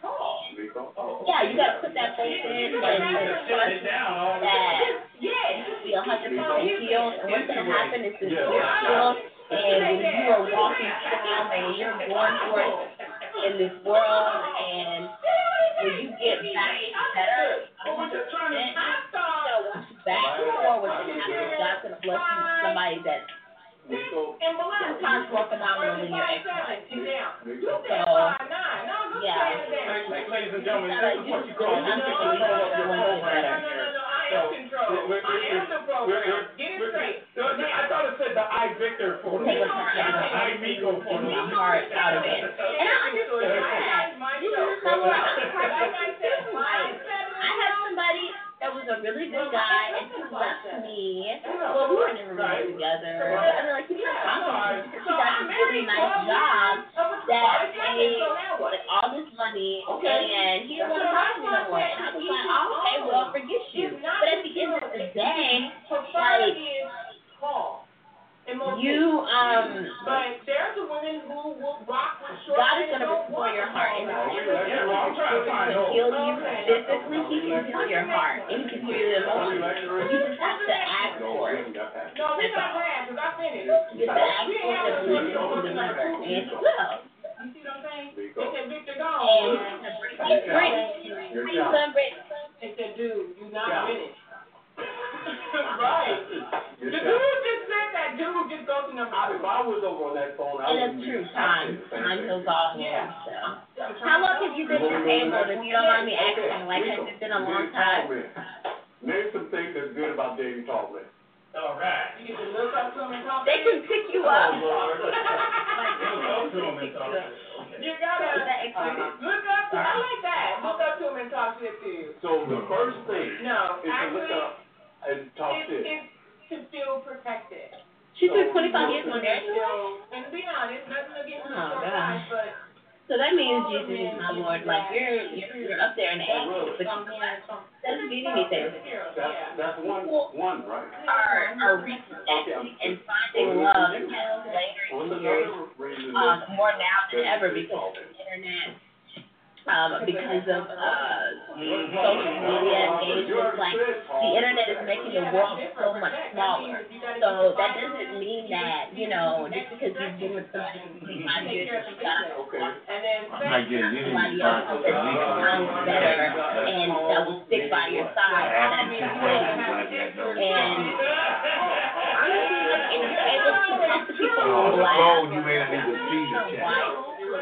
Rico? yeah, you gotta put that faith in and, and trust that you can be a hundred percent healed. And what's gonna happen is this you're healed and when you are walking strong and you're going forth in this world and when you get back better, a hundred percent, you know, once you back forward, what's gonna happen is God's gonna bless you with somebody that's Rico? And ten times more phenomenal than your ex-wife. You So, said five nine. No, look yeah. at that. Ladies and gentlemen, this is what you call have to control believe of your you're program better. here. No, no, no, I am control. We're- I am the we're- program. Get it straight. No, no, I thought it said the I Victor for Take a part out of I. Miko for Take my heart out of it. And I understand. My You show. what? I said, my Like, I had somebody that was a really good guy, and he left me. Well, we weren't in a together. I mean, like, he talking to me because he got this really nice job that paid like all this money, and he didn't want to talk to me no more. And I was like, oh, okay, well, forget you. But at the end of the day, like, you, um, But there's the women who will rock with short God is gonna don't restore your heart fall in the back. spirit. Yeah, can heal you physically, he can heal your heart, and he can heal your emotions. You just have to ask for it. No, we got that, cause I finished. You have to ask for the blessing to deliver, and he will. You see what I'm saying? They said Victor gone. And he's free. He's done free. They dude, you not finished. *laughs* Right. The dude just said that, dude just go to number two. If I was over on that phone, I And would it's be. true, time, time heals all Yeah. so. How long have you been disabled, if you don't mind me asking, like, has it been a long time? Name some things that's good about Davy Tallman. All right. You get to look up to him oh, *laughs* and talk to They him. can pick you up. You gotta, look up to, I like that, look up to him and talk shit to you. So the first thing No, is to look up and talk it's, shit. it's to feel protected. She's been twenty-five years on there. And to be honest, nothing against oh, the Oh, short gosh. but So that means Jesus is my Lord, like, you're, you're, you're up there in age, but you doesn't mean anything. That's, that's one, one, right? Are, are reconnecting and finding love later in years, um, more now than ever because of the internet, um, because of, uh, social media engagement, like, the internet is making the world so much smaller. So that doesn't mean that, you know, just because you've been with somebody for twenty-five years, you gotta Okay. And then I'm not getting any somebody else responses that's from ten times better and that will stick by your side. That's you some just questions, it. I didn't know. And honestly, like, if you're able to talk to people who on the laugh, phone, you may not need see the chat. white,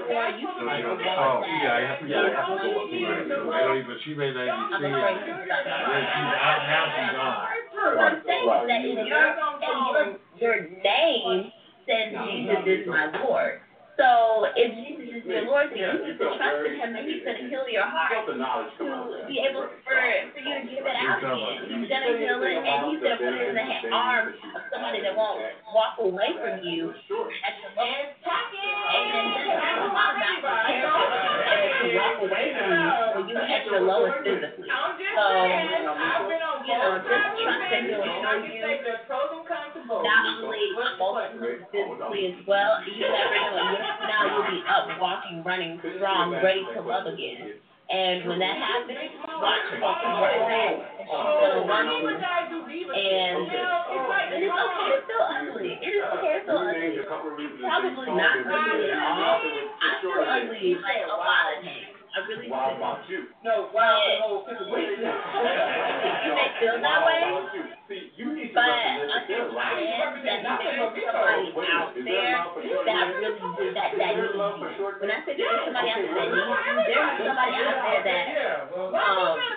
or you can you're on the go phone, with yeah, I oh, that. have, yeah, I have to go up here. I don't even, she may not even I'm see it. afraid Then she's out, now she's on. What I'm saying is that if your, if your, your name says Jesus is my Lord, so if Jesus is your Lord, then you need to trust in him and he's gonna heal your heart Felt the knowledge come out. to be able for, for you to give it out again. He's gonna heal it and he's gonna put it in the arms of somebody that won't walk away from you at your lowest. And this is not the to walk away from you. You at your lowest physically. So, saying, I've been on you know, just trust that the he'll show and I can you say there's pros and cons to both. not only emotionally, physically as well, you never know. Now you'll be up, walking, running, strong, ready to love again. And when that happens, watch her right back. And she's gonna want you. And, and it's okay to feel ugly. It is okay to feel ugly. Probably not ugly at all. I feel ugly like a lot of days. I really do. Why about you? No, wow, the whole situation. You may feel that way, See, you need to but represent yourself, right? understand that there's somebody out there that really did that, that needs you. When I say there's somebody out there that needs you, there's somebody out there that, um, that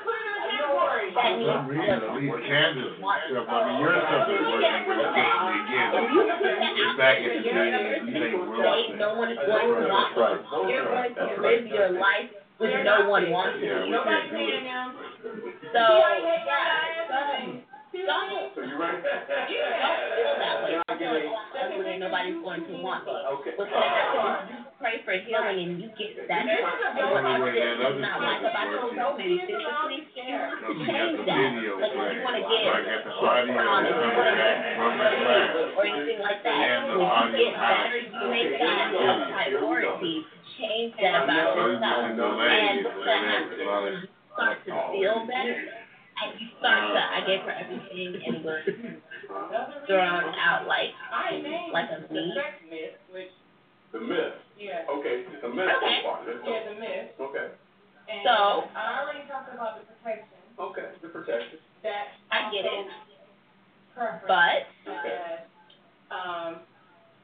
For needs some reason, at least Candace, stuff, I mean, your stuff is You working, can't but put it's that. me again. If you put that It's back there in to the your day, you think we're today, all- no one is going to want you. You're going to live your life with no one wanting Yeah, we you. can't do it. So, yeah, don't, don't, So you ready? don't feel that way. Don't feel like, I'm ugly, nobody's going to want me. Okay. What's gonna happen is you pray for healing and you get better. And whatever it is you not like about yourself, maybe physically, you look to change that. Like if you wanna get, So I got the audio um, if you wanna get from the class. or anything like that, when you get better, you make that a priority. Change that about this yourself. is the lady, And what's gonna happen you start to feel better, and you start to, I gave her everything and was thrown out like, like a meat. The myth. Yeah, Okay, the myth Okay. yeah, the myth. Okay, And So- I already talked about the protection, okay, the protection. that I get it. preference. But, as, um,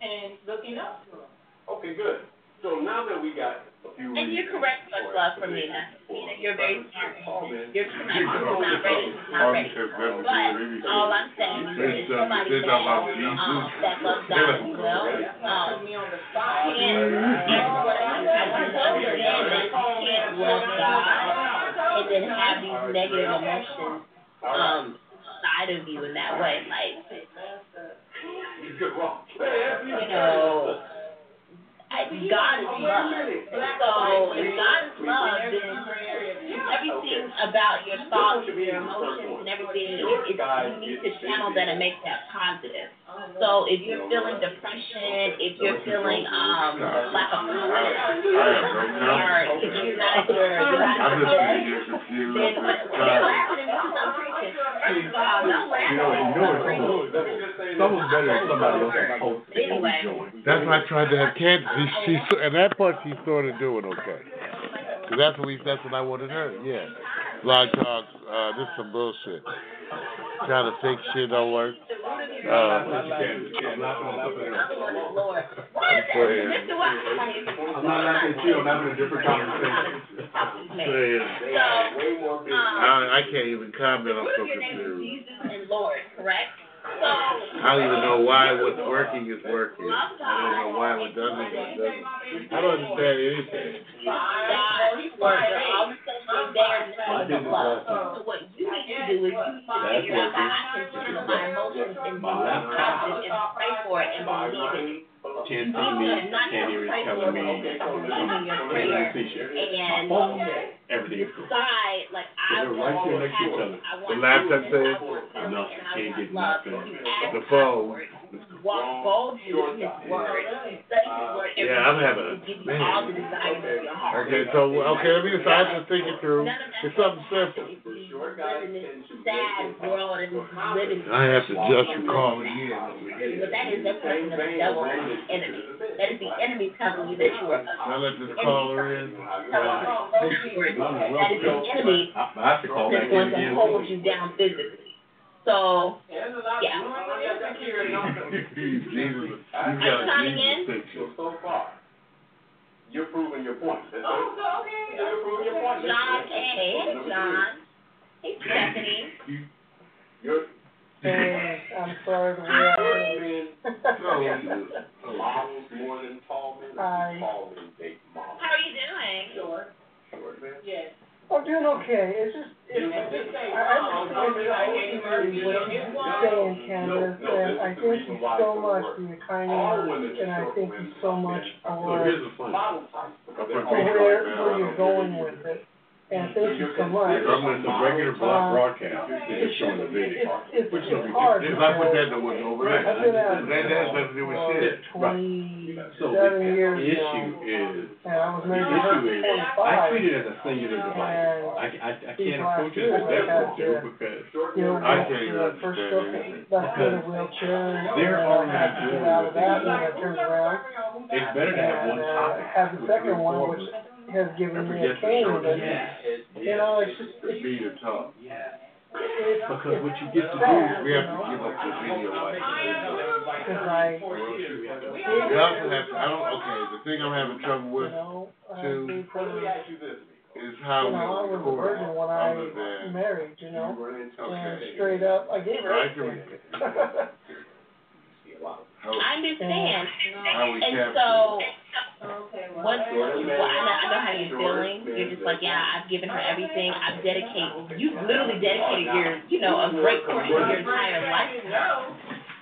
and looking up to them. Okay, good. So now that we got a few. and you're correct, much love from me, explanation Nina. You know, for you're very smart. You're correct, not ready, not ready. But, all I'm saying is, somebody that, um, that loves God as well, um, Put me on the spot. and, and what I, I want to understand that you can't love God and then have these negative emotions, um, side of you in that way, like, Good wrong. you know, I, God is love. So if God is love, then everything about your thoughts, your emotions, and everything is it's, you need to channel that and make that positive. So if you're feeling depression, if you're feeling, um, lack of confidence, or if you're not, you're, you're not I'm in just bed, getting confused. then what, what are you laughing at me because I'm preaching? First of all, You know, at you me know, because I'm it's preaching. someone's better than somebody else's. Anyway. That's why I tried to have kids. She, she, and that part she started doing okay. 'Cause that's what we, that's what I wanted her. Yeah. Blog talk. Uh, this is some bullshit. Trying to fake shit don't work. Uh, I'm not gonna laugh at her. Lord. saying. Mr. What? I'm not laughing at you, I'm having a different conversation. So, um, I, I can't even comment. I'm what so your name confused. Jesus and Lord, correct? So, I don't even know why what's working is working. I don't know why what doesn't is doesn't. I don't understand anything. God's word, they're all the same, they are nothing but love. So what you need to do is you need to figure out how I can feel my emotions and be positive and pray for it and believe it. Can't see You me, need to not can't just even pray tell for me. it, but believe in your prayer and oh, Everything is cool. decide, like, I They're right there next to each other. The laptop says? I No, and can't get nothing. The phone. Walk boldly in His word. Study His word every Yeah, I'm having a- give you man. all the desires of your heart. Okay, so okay, let me just I just think it through. None of that It's something simple. happen if you live in this sad world and living. I have to just recall again. But that is but the devil and his enemy. That is the enemy telling you that you are. Now let this caller in. That you are- That is the enemy I I have to call back that's going in to hold you down physically. So, yeah. Jesus, you Are you got a coming in? So far, you're proving your point. That's it. Oh, okay. You're proving your point. John, hey, hey, John. Hey, Stephanie. You're, Hey, I'm sorry to you're be being models more than tall men. Hi. Tall men date models. How are you doing? Short, Short men. yes. I'm doing okay. It's just, it's, I, I just think ultimately what you're saying, Candace, and I thank you so much for your kind words, and I thank you so much So for, here's the fun. Model type. for where, where you're going with it. And thank you so much. I'm gonna, the regular block broadcast, It's is showing the video. It's, it's, Which is it's hard If I put that because in the over Right. I've been there, at that has nothing to do with shit. for So twenty-seven the years issue now, is, and I was the married to her issue for is, I twenty-five. treat it as a singular device. And I, I, I can't last approach it as I that had do because You know, I can't when even I first took, understand left in a wheelchair, and They're then I already had to get out of that, and I turned around. it's better to have one And, uh, topic. have the with second one, forward. which has given me a the cane, short but, end. you know, it's just, The it's, beat of talk. it's, Because what you get to sad, do, We have to give up the video like cause I, We also have to, I don't, okay, the thing I'm having trouble you with uh, know, I Two. gave her, you is how know, I we was a record virgin when I other married, you know, and straight up, I gave her I everything. *laughs* I understand. how And so, Once, well, I know, I know how you're feeling. You're just like, yeah, I've given her everything. I've dedicated, you've literally dedicated your, you know, a great portion of your entire life to her.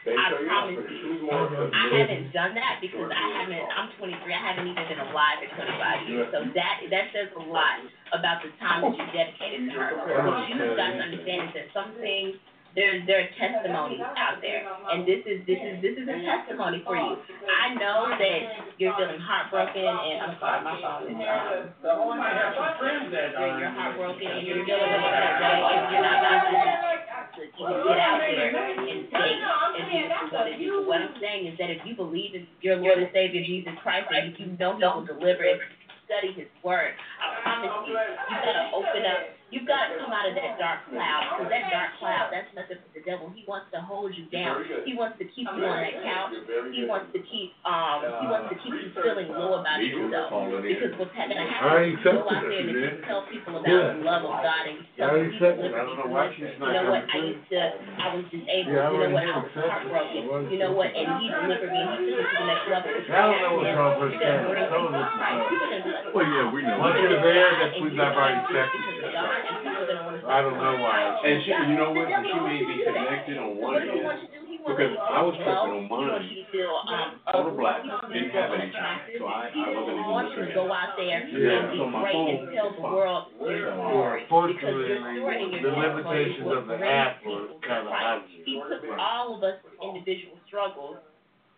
I promise you. I haven't done that because I haven't, I'm twenty-three, I haven't even been alive for twenty-five years. So that, that says a lot about the time that you dedicated to her. What you've got to understand is that some things, there's, there are testimonies out there. And this is, this is, this is a testimony for you. I know that you're feeling heartbroken and, I'm sorry, my phone is, um, you're, heartbroken and you're dealing with that way and you're not just to get out there and say and do what you do. What I'm saying is that if you believe in your Lord and Savior Jesus Christ and if you know He will deliver and study His Word, I promise you, you gotta open up. You've got to come out of that dark cloud because that dark cloud, that's nothing but the devil. He wants to hold you down. He wants to keep you on that couch. He wants to keep um he wants to keep you feeling low about yourself. Because what's happening, I I have already to go accepted out there it, and man. you tell people about Yeah. the love of God and you I tell already people accepted it. I don't know why she's not you know what, I used to, I was disabled, Yeah, I you know what, already I was heartbroken, you know what, and he delivered me, he took me to the next level. I don't know what's wrong with You're that. bring Some of people this to is, Christ. People gonna be like, well, yeah, we know. Once you're there, that's and when you're I've already gonna accepted listen to it. God, and people are gonna wanna I don't know why. And she, you know what, she may be connected on one what does he end, want you to do? He wants because I was feel tripping on He wants mine. you to feel, um, Total black, he wants you to didn't have any unattractive. so I, He I wasn't even wants you to go out there Yeah. and be So my great and tell the world your story. Because your story and Unfortunately, your the limitations of the app were kinda obvious. He took all of us individual struggles,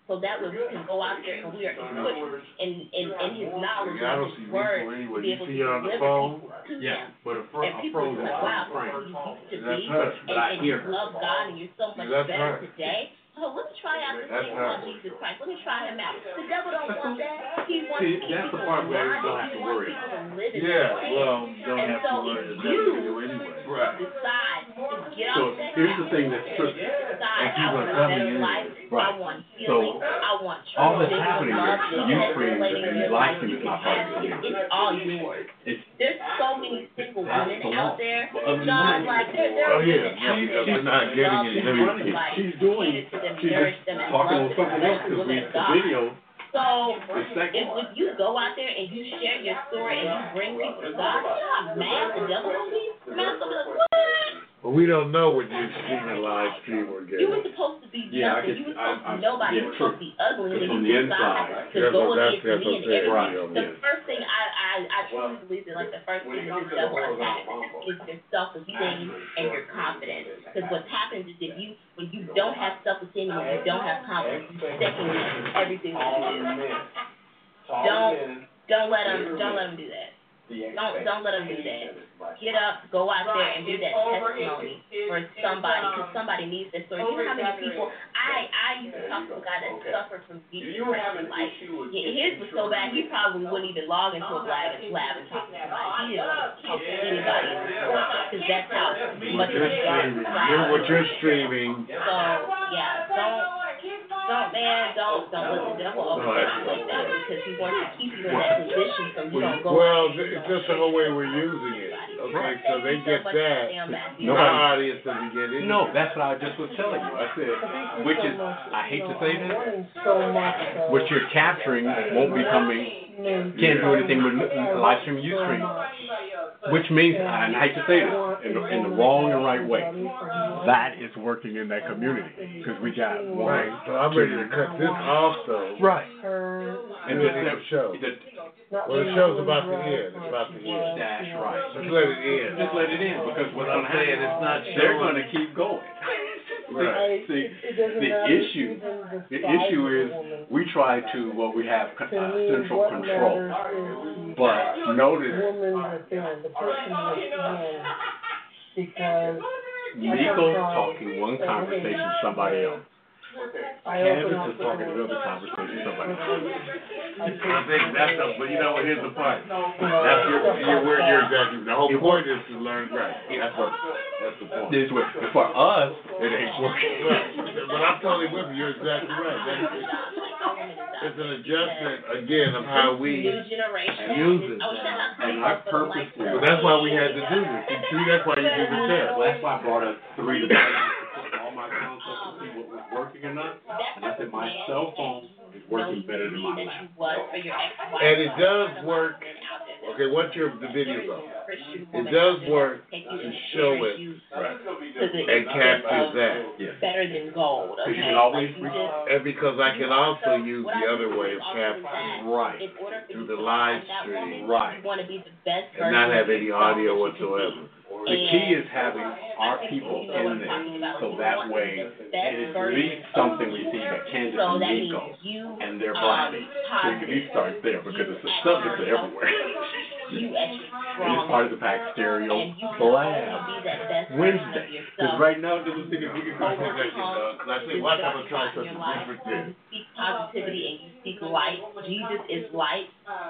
so that way we can go out there and we are equipped in, in, in his knowledge Yeah, I and don't see his Rico word anyway. to be You able to see her on the deliver phone? people to Yeah, him. but a, fro- And a people frozen are like, wow, frame. you used to That's be, her. and, But I and hear you her. love God and you're so much That's better her. today. So let me try out this That's thing her. called Jesus Christ. Let me try him out. The devil don't want that. He wants See, to keep that's the people part where you don't have He to wants worry people to live in Yeah, sin. well, don't And have so to learn if the you devil anyway. Right. decide to get So off that here's the thing that's tricky. decide I people want a coming better in. life, I Right. So, I want all that's happening is you creating your life is you not can part of it. it. It's all yours. It's There's so many single That's women out there. But other than John, like there, there Oh, yeah. women out She- there she's not getting it. them, Let me- like, she's doing- them, she's talking on something else because we, the video, So if, if you go out there and you share your story and you bring people to God, you know how mad the devil will be? Man, so like, what? But we don't know what you've seen in live stream or You were supposed to be Yeah, I nothing. You were I- supposed to be nobody. yeah, you were supposed to be ugly. But And from then you the decide inside. to That's go what- that's- against that's me what and I'm everything. Right. The first thing I, I, I truly believe that like the first thing that this devil attacks is your self-esteem and your confidence. Because what happens is if you, when you don't have self-esteem and when you don't have confidence, you second everything that you do. Don't, don't let them, don't let them do that. Don't, don't let them do that. Get up, go out there and be that testimony for somebody, because somebody needs that story. You know how many people, I, I used to talk to a guy that suffered from deep depression, like, yeah, his was so bad, he probably wouldn't even log into a lab, lab and talk to somebody. He didn't want to talk to anybody. in the world, because that's how much of You're a dark You're, what you're streaming. So, yeah, don't, don't, man, don't, don't let the devil overtake you like that, because he wants to keep you in that position so you don't go. Well, out it's just the whole way we're using it. Okay, so they get that. damn bad. Our audience doesn't get it. no, that's what I just was telling you. I said, which is, I hate to say this, So what you're capturing won't be coming, can't do anything with live stream, you stream. Which means, and I hate to say this, in the, in the wrong and right way, that is working in that community, because we got Right, one. so I'm ready to cut this off though. Right. And And the, show. the, Well, the show's about to to end. It's about to end. Dash right. Just let it end. just let it in, because what's What I'm saying, happen, it's not they're gonna keep going. Right. I- See, it- it the issue- even The issue is, we try to, well, we have con- To uh, me, central control, matters is but the notice, woman within, the person within, *laughs* because Nico's talking one conversation to somebody else. I open Candace up is the talking door. another conversation to somebody else. I think that's the, but you know what, here's the point. That's your, stuff you're, like where you're exactly, the whole point is to learn, right, that's what, that's the point. This way, for us, it ain't working. Right, but I'm totally with you, you're exactly right, that's, it's an adjustment, again, of how we New generation. use it. Oh, shout out And our for the purpose is- But that's why we had to do this, You see, that's why you do the test. That's why I brought up three to put all my concepts to see what was working or not. I said, my cell phone is working better than my laptop. And it does work, okay, once your, the video's on, it does work to show it, and capture that. Yes. Better than gold, Because you can always Like, you re- just- And because I can also use the other way of capturing, Right. In order for through the live stream. Right. You wanna be the best and not have any audio that you can whatsoever. The key is having our people You know what in I'm there, so that way, it is at least something we you. see that Candace So and Nico means you, and their um, body. So you can at least start there, because it's the subjects are everywhere. *laughs* you at And it's part of the Pack Stereo And you can also Blab be that best version of Wednesday. Because right now, this is thinking we can Cause I say, why come I try such a different You speak positivity and you speak light. Jesus is light.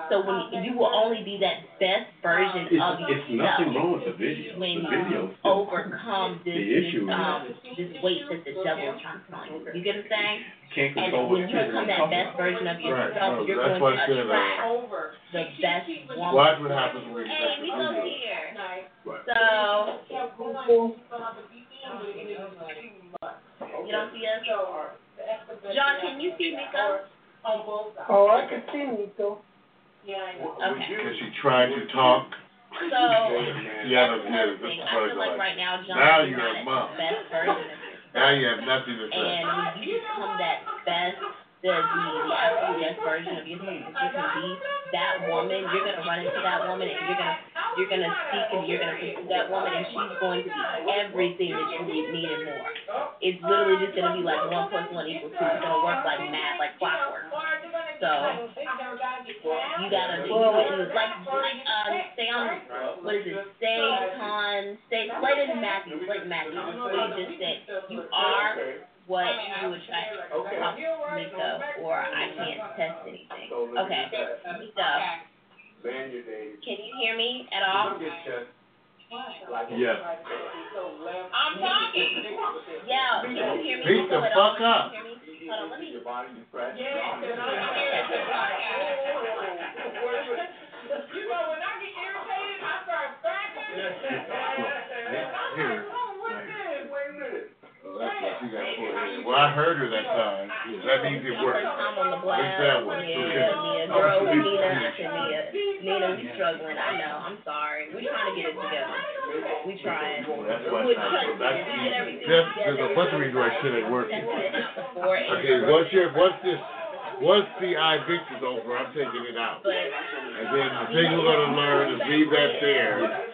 So when you will only be that best version It's, of it's yourself nothing wrong with the video. when The video is still overcome this, The issue is- um this weight that the devil is trying to put on you. You get what I'm saying? Can't And control what when you kids become that talking best about. version of Right, yourself, no, you're that's going what I to said, uh, attract the best woman. Watch what happens when you Hey, cut the we go video. here. Right. So you don't see us? John, can you see Nico? Oh, I can see Nico. Okay. Cause she tried to talk. So *laughs* Yeah, that's no, another yeah, thing. I feel like right now, John, Now you're you're not a at mom. the best version of yourself. Now you have nothing to say. And you become that best, the, the, absolute best version of yourself that you can be, that woman, you're gonna run into that woman and you're gonna you're gonna seek and you're gonna pursue that woman, and she's going to be everything that you need, need and more. It's literally just gonna be like one plus one equals two. It's gonna work like math, like clockwork. So you gotta you like like um stay on what is it? Stay on stay Slayton Matthews, Slayton Matthews. What you just said. You are what you attract. Mika, or I can't test anything. Okay. Mika, can you hear me at all? Yes. I'm talking. Yeah, can you hear me? Beat the fuck up. Can you hear me? Hold on, let me. *laughs* You know, when I get irritated, I start scratching. *laughs* Here. Oh, what's this? Wait a minute. That's what she got for her. Well, I heard her that time. That means it worked. First time on the What's that blast. one? Yeah, Okay. Mia, girl with Nina. I said Mia. Nina, we struggling. I know. I'm sorry. We're trying to get it together. We trying. That's why We it's not so trying to Jeff, together. there's a bunch of reasons why shit ain't working. Testing it out before it- Okay, once your once this once the I Vicks is over, I'm taking it out. But And then the thing we're gonna learn is leave that there.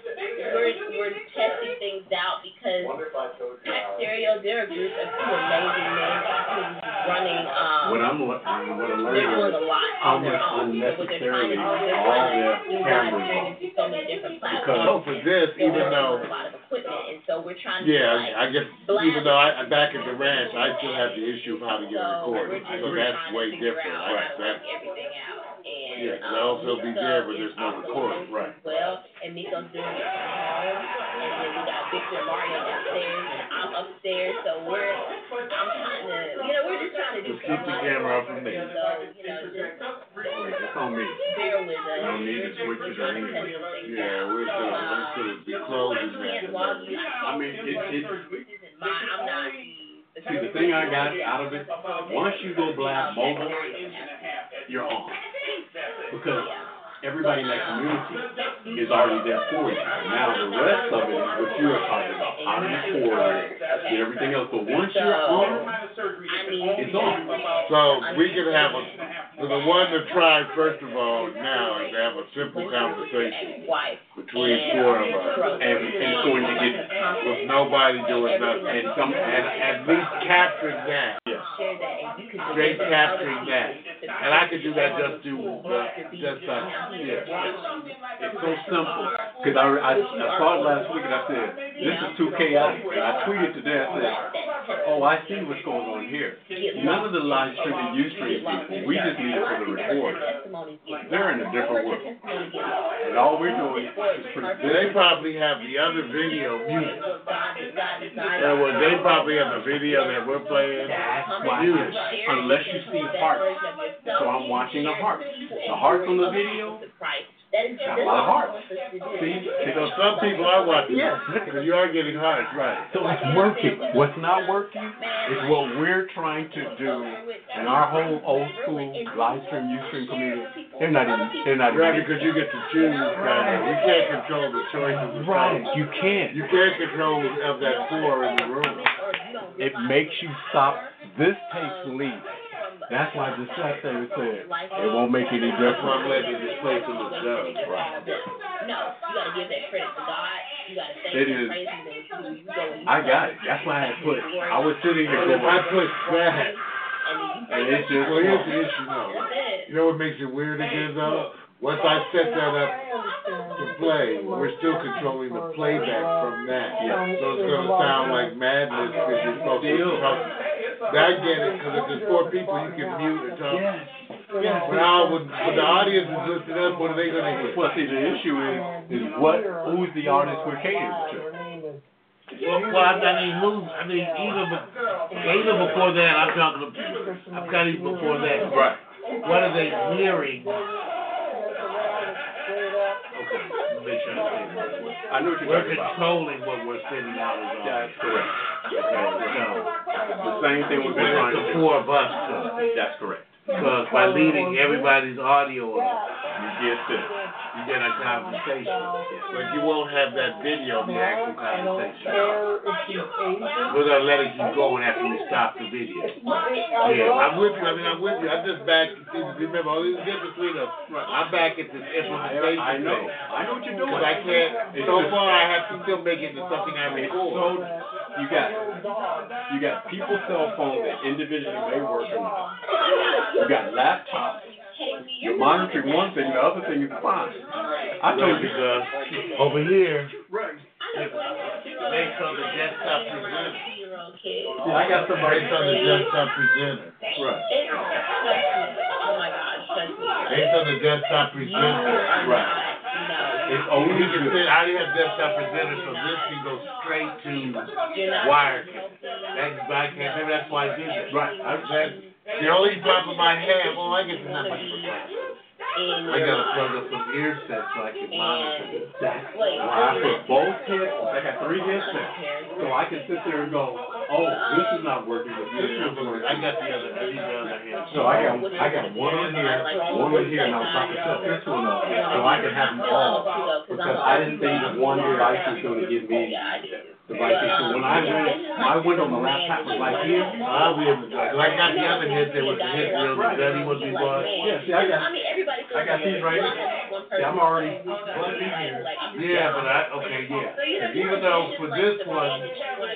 We're we're testing things out because Pack Stereo, they're a group of two amazing men who's running um What I'm, le- what I'm they're learning doing is a lot on their much own. So what they're trying to do, unnecessarily they're all trying their to use live cameras streaming to so many different Because platforms. for this, They're even though a lot of equipment, and so we're trying to yeah, like, I guess even though I I'm back at the ranch, I still have the issue of how to get it so recorded. just So that's way different. out Right. That's work everything out. And Yeah, 'cause um, I'll also be there, but there's no also recording. Right. Well, and Miko's doing it from home, and then we got Victor and Mario downstairs, and I'm upstairs, so we're I'm trying to you know we're just trying to do Just keep the camera up from me. So you know just It's on me. bear with us. You don't need to We're just- switch we're it trying to around. test things Yeah, we're still we're Um, still be I closing can't that. log you. I mean, it, it, This isn't my. I'm not the. See, the thing I got out of it, once you go black mobile, you're on. Because everybody in that community is already there for you. Now, the rest of it is what you're talking about, how to record, get everything else, but once you're on, I need it's on. So we can have a for the one to try first of all now is to have a simple conversation Wife. between four of us. And, and so when you get, With nobody doing nothing. and some, And at least capturing that. Share that, and you can do Straight capturing that. And I could do that just through the just us. Yeah. it's so simple. Cause I, I, I saw it last week and I said, this is too chaotic. And I tweeted today, I said, oh, I see what's going on here. None of the live streaming Ustream people, we just need it for the recording. They're in a different world. And all we're doing is They probably have the other video muted. In other they probably have the video that we're playing why- Unless you see hearts. So I'm watching the hearts. The hearts on the video, got a lot of hearts. See, So some people are watching. Yes. Because you are getting hearts, right. So it's working. What's not working is what we're trying to do in our whole old school live stream, Ustream community. They're not even, they're not Right, even. because you get to choose, kind of. You can't control the choices Right, colors. you can't. You can't control of that four in the room. It makes you stop. This takes lead. That's why the sat there and said, it won't make any difference. why I'm difference. letting it just play for themselves. No, you gotta give that credit to God. You gotta thank It Him, praise Him, and you you go. you I got it. That's why I had to put, I was sitting here But if I put that. back, And then you and it's just, well, here's the issue though. You know what makes it weird again though? Once I set that up to play, we're still controlling the playback from that. So it's gonna sound like madness because you're supposed to talk. I get it, because if there's four people, you can mute and talk. yes, yes. But now, when, when the audience is listening up, what are they gonna hear? Well, see, the issue is, is what, who's the artist we're catering to? Well, I mean, who's, I mean, even, even before that, I'm talking, I'm kind before that. Right. What are they hearing? Okay, let me make sure I say this. I know what you're We're talking about. controlling what we're sending out as audio. That's correct. Okay, The same thing so, we've been trying the to do. four of us too. That's correct. Because by leaving everybody's audio on, You get this. you get a conversation. But you won't have that video of the actual conversation. care if he's Asian. We're gonna let it keep going after we stop the video. Yeah, I'm with you, I mean, I'm with you, I'm just back, remember, all these difference between us, I'm back at this implementation I know. I know what you're doing. Cause I can't, so far, I have to still make it into something I It's record. So, you got, you got people's cell phones that individually may work or not. You got laptops. You're monitoring one thing, the other thing is fine. I told you. Because uh, over here, Right. based on the desktop presenter, Yeah, I got somebody. based on the desktop presenter, Right. Oh my gosh, trust me. based on the desktop presenter, Right. It's only good. I already have desktop presenter, so this can go straight to wired. That's, I can't, maybe that's why I did that. Right. I, That's the only problem I have, oh, I get the number. I gotta plug up some ear sets so I can monitor this. that's why I put both headsets, I got three headsets, so I can sit there and go, oh, this is not working, but this Yeah, is working. I got the other, I need the other hand. So I got, I got one on here, one on here, and I'm trying to set this one up, so I can have them all. Because I didn't think that one device was gonna give me devices, so when I went, my window on the laptop was like here. I'll be able to, do I got the other headset with the head real, the daddy was we bought. Yeah, see, I got, I mean, everybody feels I got these right here. See, I'm already, Yeah, but I, okay, yeah. Even though for this one,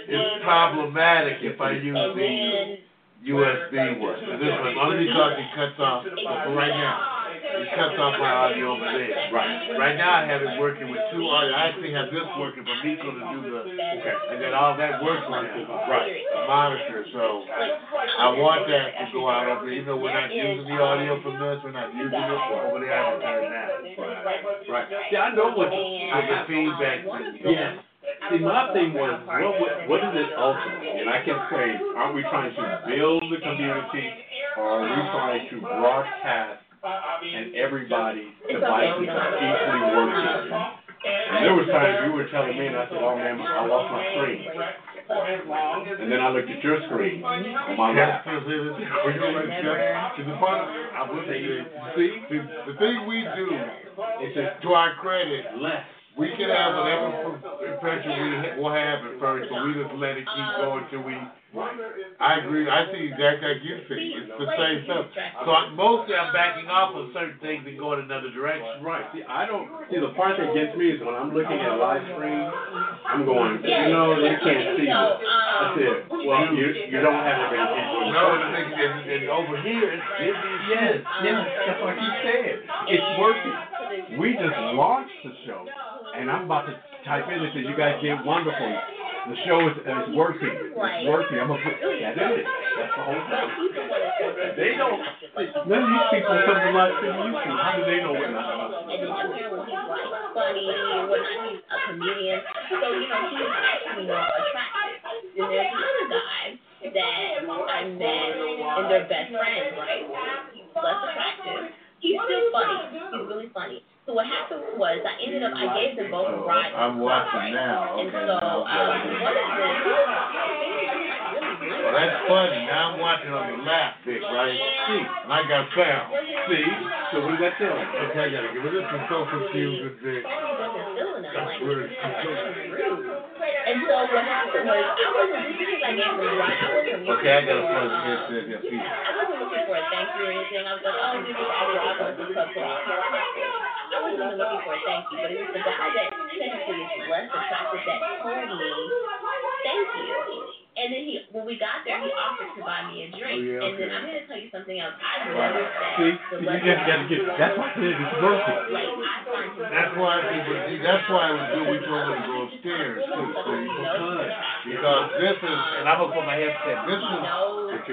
it's problematic if I use the USB one. And this one, only because it cuts off, for right now, it cuts off my audio over there. Right. Right now, I have it working with two audio, I actually have this working for Miko to do the, okay, and then all that works on it, right, the monitor, so I want that to go out over, even though we're not using the audio from this, we're not using it over there, I can turn it down. right. See, I know what, For the feedback thing. yeah. See, my thing was, what, what, what is it ultimately? And I can say, are we trying to build the community, or are we trying to broadcast and everybody's devices are equally working? And there was times you were telling me, and I said, oh man, I lost my screen. And then I looked at your screen on my Yes, lap. I will say, see, the, the thing we do, It's just to our credit, less. we can have whatever impression we will have at first, but we just let it keep going till we, I agree, I see exactly like you see, it's the same stuff. So I- mostly I'm backing off of certain things and going another direction. Right. See, I don't. See, the part that gets me is when I'm looking at live stream, I'm going, you know, you can't see um, it. I said, well, you you don't have it very equal. No, the thing is, and over here, it's busy. Yes, yes, that's what he said. It's working. We just launched the show, and I'm about to type in and say, you guys did wonderful. The show is, is working. It's working. I'm gonna put, that it. That's the whole thing. They don't, none of these people come to live stream YouTube. How do they know not? And then apparently he's like funny and whatnot. He's a comedian. So, you know, he's actually more attractive. And there's another guy that I met and they're best friends, right? He's less attractive. He's still funny. He's really funny. So what happened was I ended up I gave them both a ride. I'm watching now, And so um, one of them Well, that's funny. Now I'm watching on the lap, big, right? See, and I got found. See, so what does that tell you? Okay, I gotta give it. This is so confused with Vic. wasn't feeling it. Like, Rude. rude. And so what happened was I wasn't because I gave a ride. I wasn't Okay, I gotta for- plug this in here. See, I wasn't looking for a thank you or anything. I was like, oh, you just asked I want to club to I wasn't even looking for a thank you, but it was the guy that technically is less attractive that told me thank you. And then he, when we got there, he offered to buy me a drink. Oh, yeah, And then. I'm gonna tell you something else. I noticed that See, the you just gotta get, that's why I said it's working. like I that's why people. See, that's why it was good. We told them to go upstairs too. Because because this is, and I'm gonna put my headset. This is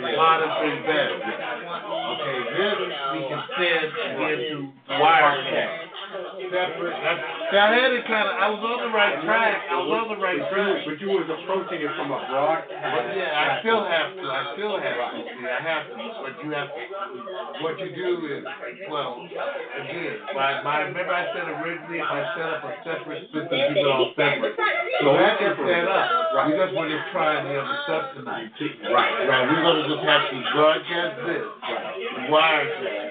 monitoring better. Okay, this we can send again to wirecast. See, I had it kind of. I was on the right track. I was on the right track. but you was approaching it from a broadcast. But yeah, I still have to, I still have to, see, I have to, but you have to, what you do is, well, again, my, my, remember I said originally, if I set up a separate system, keep it all separate. So that is set up, we just want to try the other stuff tonight. Right, Right, we're gonna just have to broadcast this, wirecast, and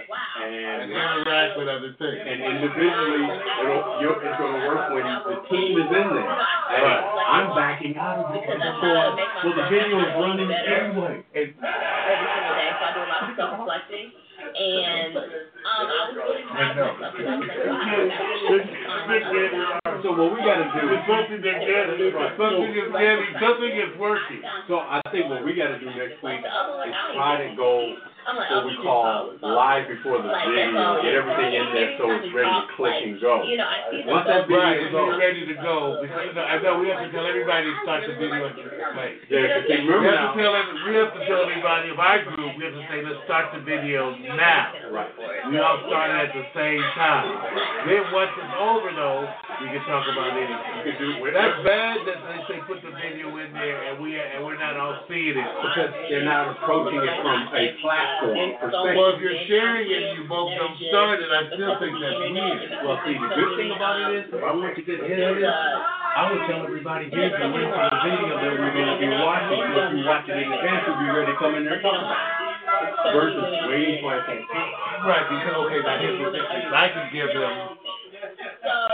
and interact with other things. and individually, it'll, you're, it's gonna work when the team is in there. Hey, I'm backing out of it Because I'm before, trying to make myself well, the video is running better. anyway. And every single day, so I do a lot of self-reflecting. And, um, I was really proud of myself, because I was like, wow. So what we gotta do. It's something that gets, something is getting, something is working. So I think what we gotta do next week The other one, is try to go I'm what we we call live before the video, that's get everything in there so it's ready to click and go. You know, I see Once that go- Right, video if you're ready to go, because, you know, I know we have to tell everybody to start the video at the place. yeah, 'cause see, We have to now, tell, every- we have to tell everybody of our group, we have to say, let's start the video now. right, We all started at the same time. Then once it's over though, we can talk about you anything. That's bad that they say put the video in there and we, and we're not all seeing it. because they're not approaching it from a platform perspective. Well, if you're sharing it, you both don't start it, I still think that's weird. Well, see, the good thing about it is, if I want to get ahead of it, I would tell everybody, here's the link to the video that we're gonna be watching, so if you watch it in advance, you'll be ready to come in there and talk about it. Versus waiting for it to come. Right, because, okay, now here's the thing, I can give them, So, you know.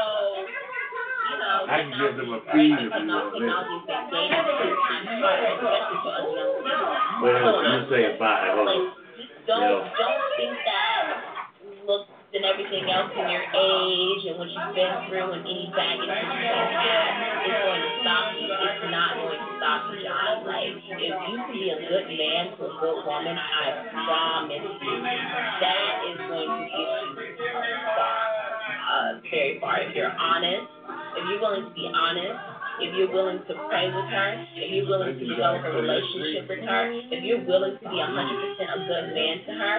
I can give them a feed if you want. Technology is big data, because I'm sure, especially for us young people. Well, you say it by, hold on. Don't, Yeah. don't think that looks and everything else in your age and what you've been through and any baggage that you may have is going to stop you. It's not going to stop you, John. Like, if you can be a good man to a good woman, I promise you, that is going to get you far, uh, very far. If you're honest, if you're willing to be honest, if you're willing to pray with her, if you're willing to develop a relationship with her, if you're willing to be a hundred percent a good man to her,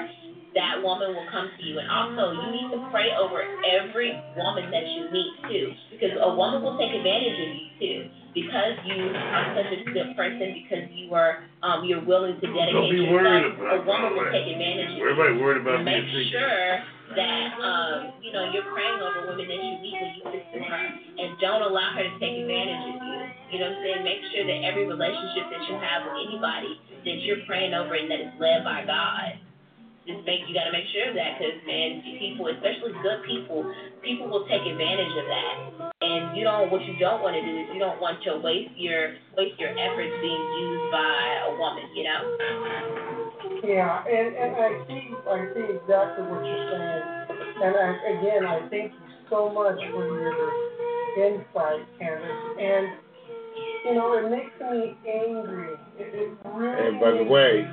that woman will come to you. And also, you need to pray over every woman that you meet too, because a woman will take advantage of you too, because you are such a good person, because you are um you're willing to dedicate Don't be worried yourself. about A woman will take advantage of you. Everybody worried about Make sure that um you know you're praying over women that you meet when you to her, and don't allow her to take advantage of you. You know what I'm saying? Make sure that every relationship that you have with anybody that you're praying over and that is led by God. Just make you got to make sure of that because man, people, especially good people, people will take advantage of that. And you don't. What you don't want to do is you don't want to waste your waste your efforts being used by a woman. You know. Yeah, and, and I see, I see exactly what you're saying. And I, again, I thank you so much for your insight, Candace. And, you know, it makes me angry. It, it really And by the way,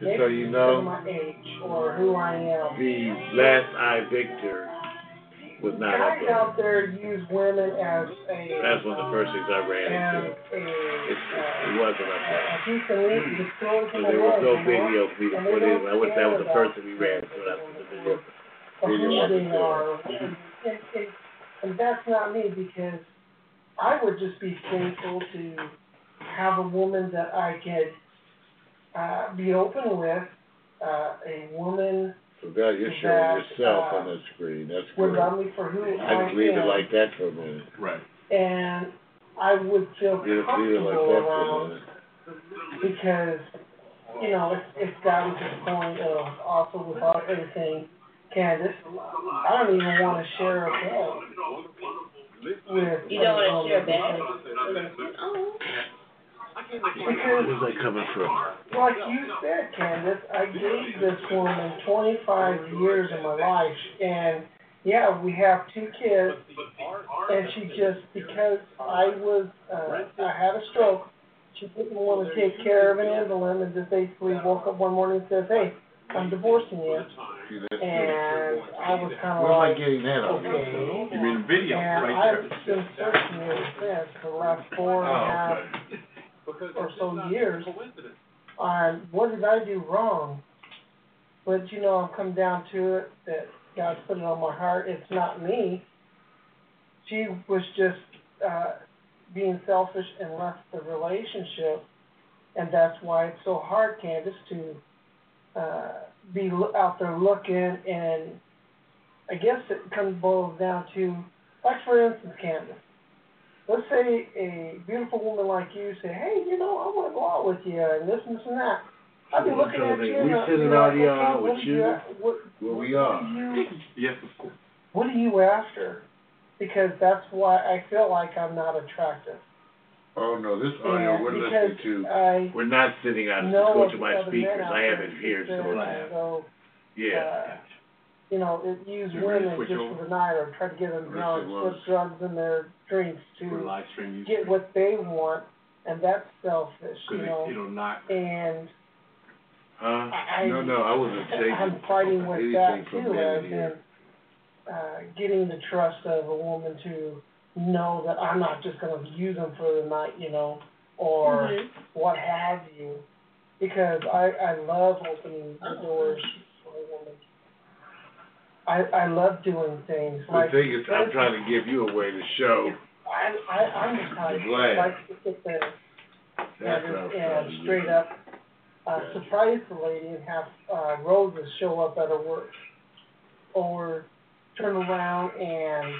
just so you know- my age or who I am. The last I Victor was not up there. out there use women as a That's one of the first things I ran into. a, It, uh, it wasn't up there. a piece of meat to throw to So there was no video for me to put in. I wish that was the first thing we ran for that was the video. or Video was are. And, and, and that's not me because I would just be thankful to have a woman that I could uh, be open with, uh, a woman So God, you're showing yourself on the screen. That's would great. love me for who I I just leave it like that for a minute. Right. and I would feel Just leave it like comfortable that for around because, you know, if, if that was the point of also with all, everything, Candace, I don't even want to share a bed with. You don't want to a share a woman bed. Oh. Because, Where's that coming from? like you said, Candace, I gave this woman twenty-five years of my life, and yeah, we have two kids, and she just, because I was, uh, I had a stroke, she didn't want to take care of an invalid, and just basically woke up one morning and says, hey, I'm divorcing you, See, that's and I was kind of Where am I like, getting that on? okay. You mean the video, And right I've there. been searching ever since for the last four and a half Oh, or so years on what did I do wrong. But you know, I've come down to it that God's put it on my heart. It's not me. She was just uh, being selfish and left the relationship, and that's why it's so hard, Candace, to uh, be out there looking. And I guess it comes boils down to, like for instance, Candace let's say a beautiful woman like you say, hey, you know, I want to go out with you and this and this and that. I'd be looking at you and We I'd send be like, out what with you? What, Well, we are. You, Yes, of course. what are you after? Because that's why I feel like I'm not attractive. Oh, no, this audio we're because listening to, I we're not sitting on, know go of to my other men speakers, out I have there it here, that so, say, so, yeah. uh, you know, it, use You ready women switch just over? for the night or try to get them drunk, it was. put drugs in their drinks For to live stream use. get what they want, and that's selfish, you know. it, it'll knock. And Huh? I, No, no, I wasn't saying. I'm fighting with anything that from too, men as in, here. uh, getting the trust of a woman to know that I'm not just gonna use them for the night, you know, or Mhm. what have you. Because I, I love opening the Oh. doors for a woman. I, I love doing things The like. thing is, I'm trying to give you a way to show, I, I, I'm the type, I'm glad. like to sit there that's and, what I'm trying and straight up, uh, surprise the lady and have, uh, roses show up at her work. Or turn around and,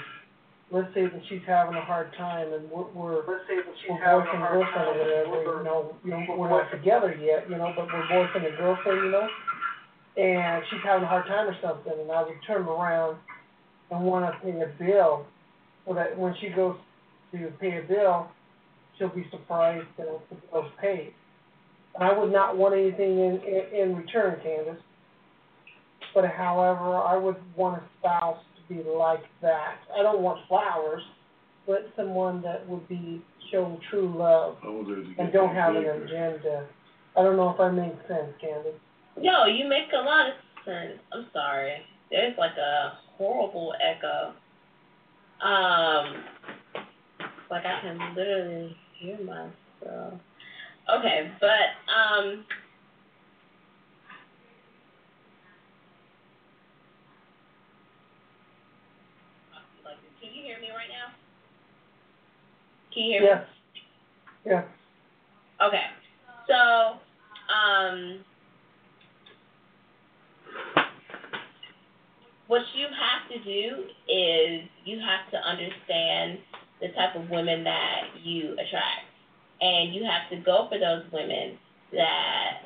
let's say that she's having a hard time and we're, we're, we're boyfriend, girlfriend or whatever, you know, you know, we're not together yet, you know, but we're boyfriend and girlfriend, you know? And she's having a hard time or something, and I would turn around and wanna pay a bill, so that when she goes to pay a bill, she'll be surprised that the bill's paid. And I would not want anything in, in, in return, Candace. But however, I would want a spouse to be like that. I don't want flowers, but someone that would be, show true love I wanted to get and don't have an bigger. agenda. I don't know if I make sense, Candace. Yo, you make a lot of sense. I'm sorry. There's like a horrible echo. Um, like I can literally hear myself. Okay, but um. Like, can you hear me right now? Can you hear me? Yes. Yes. Okay. So, um, what you have to do is you have to understand the type of women that you attract. And you have to go for those women that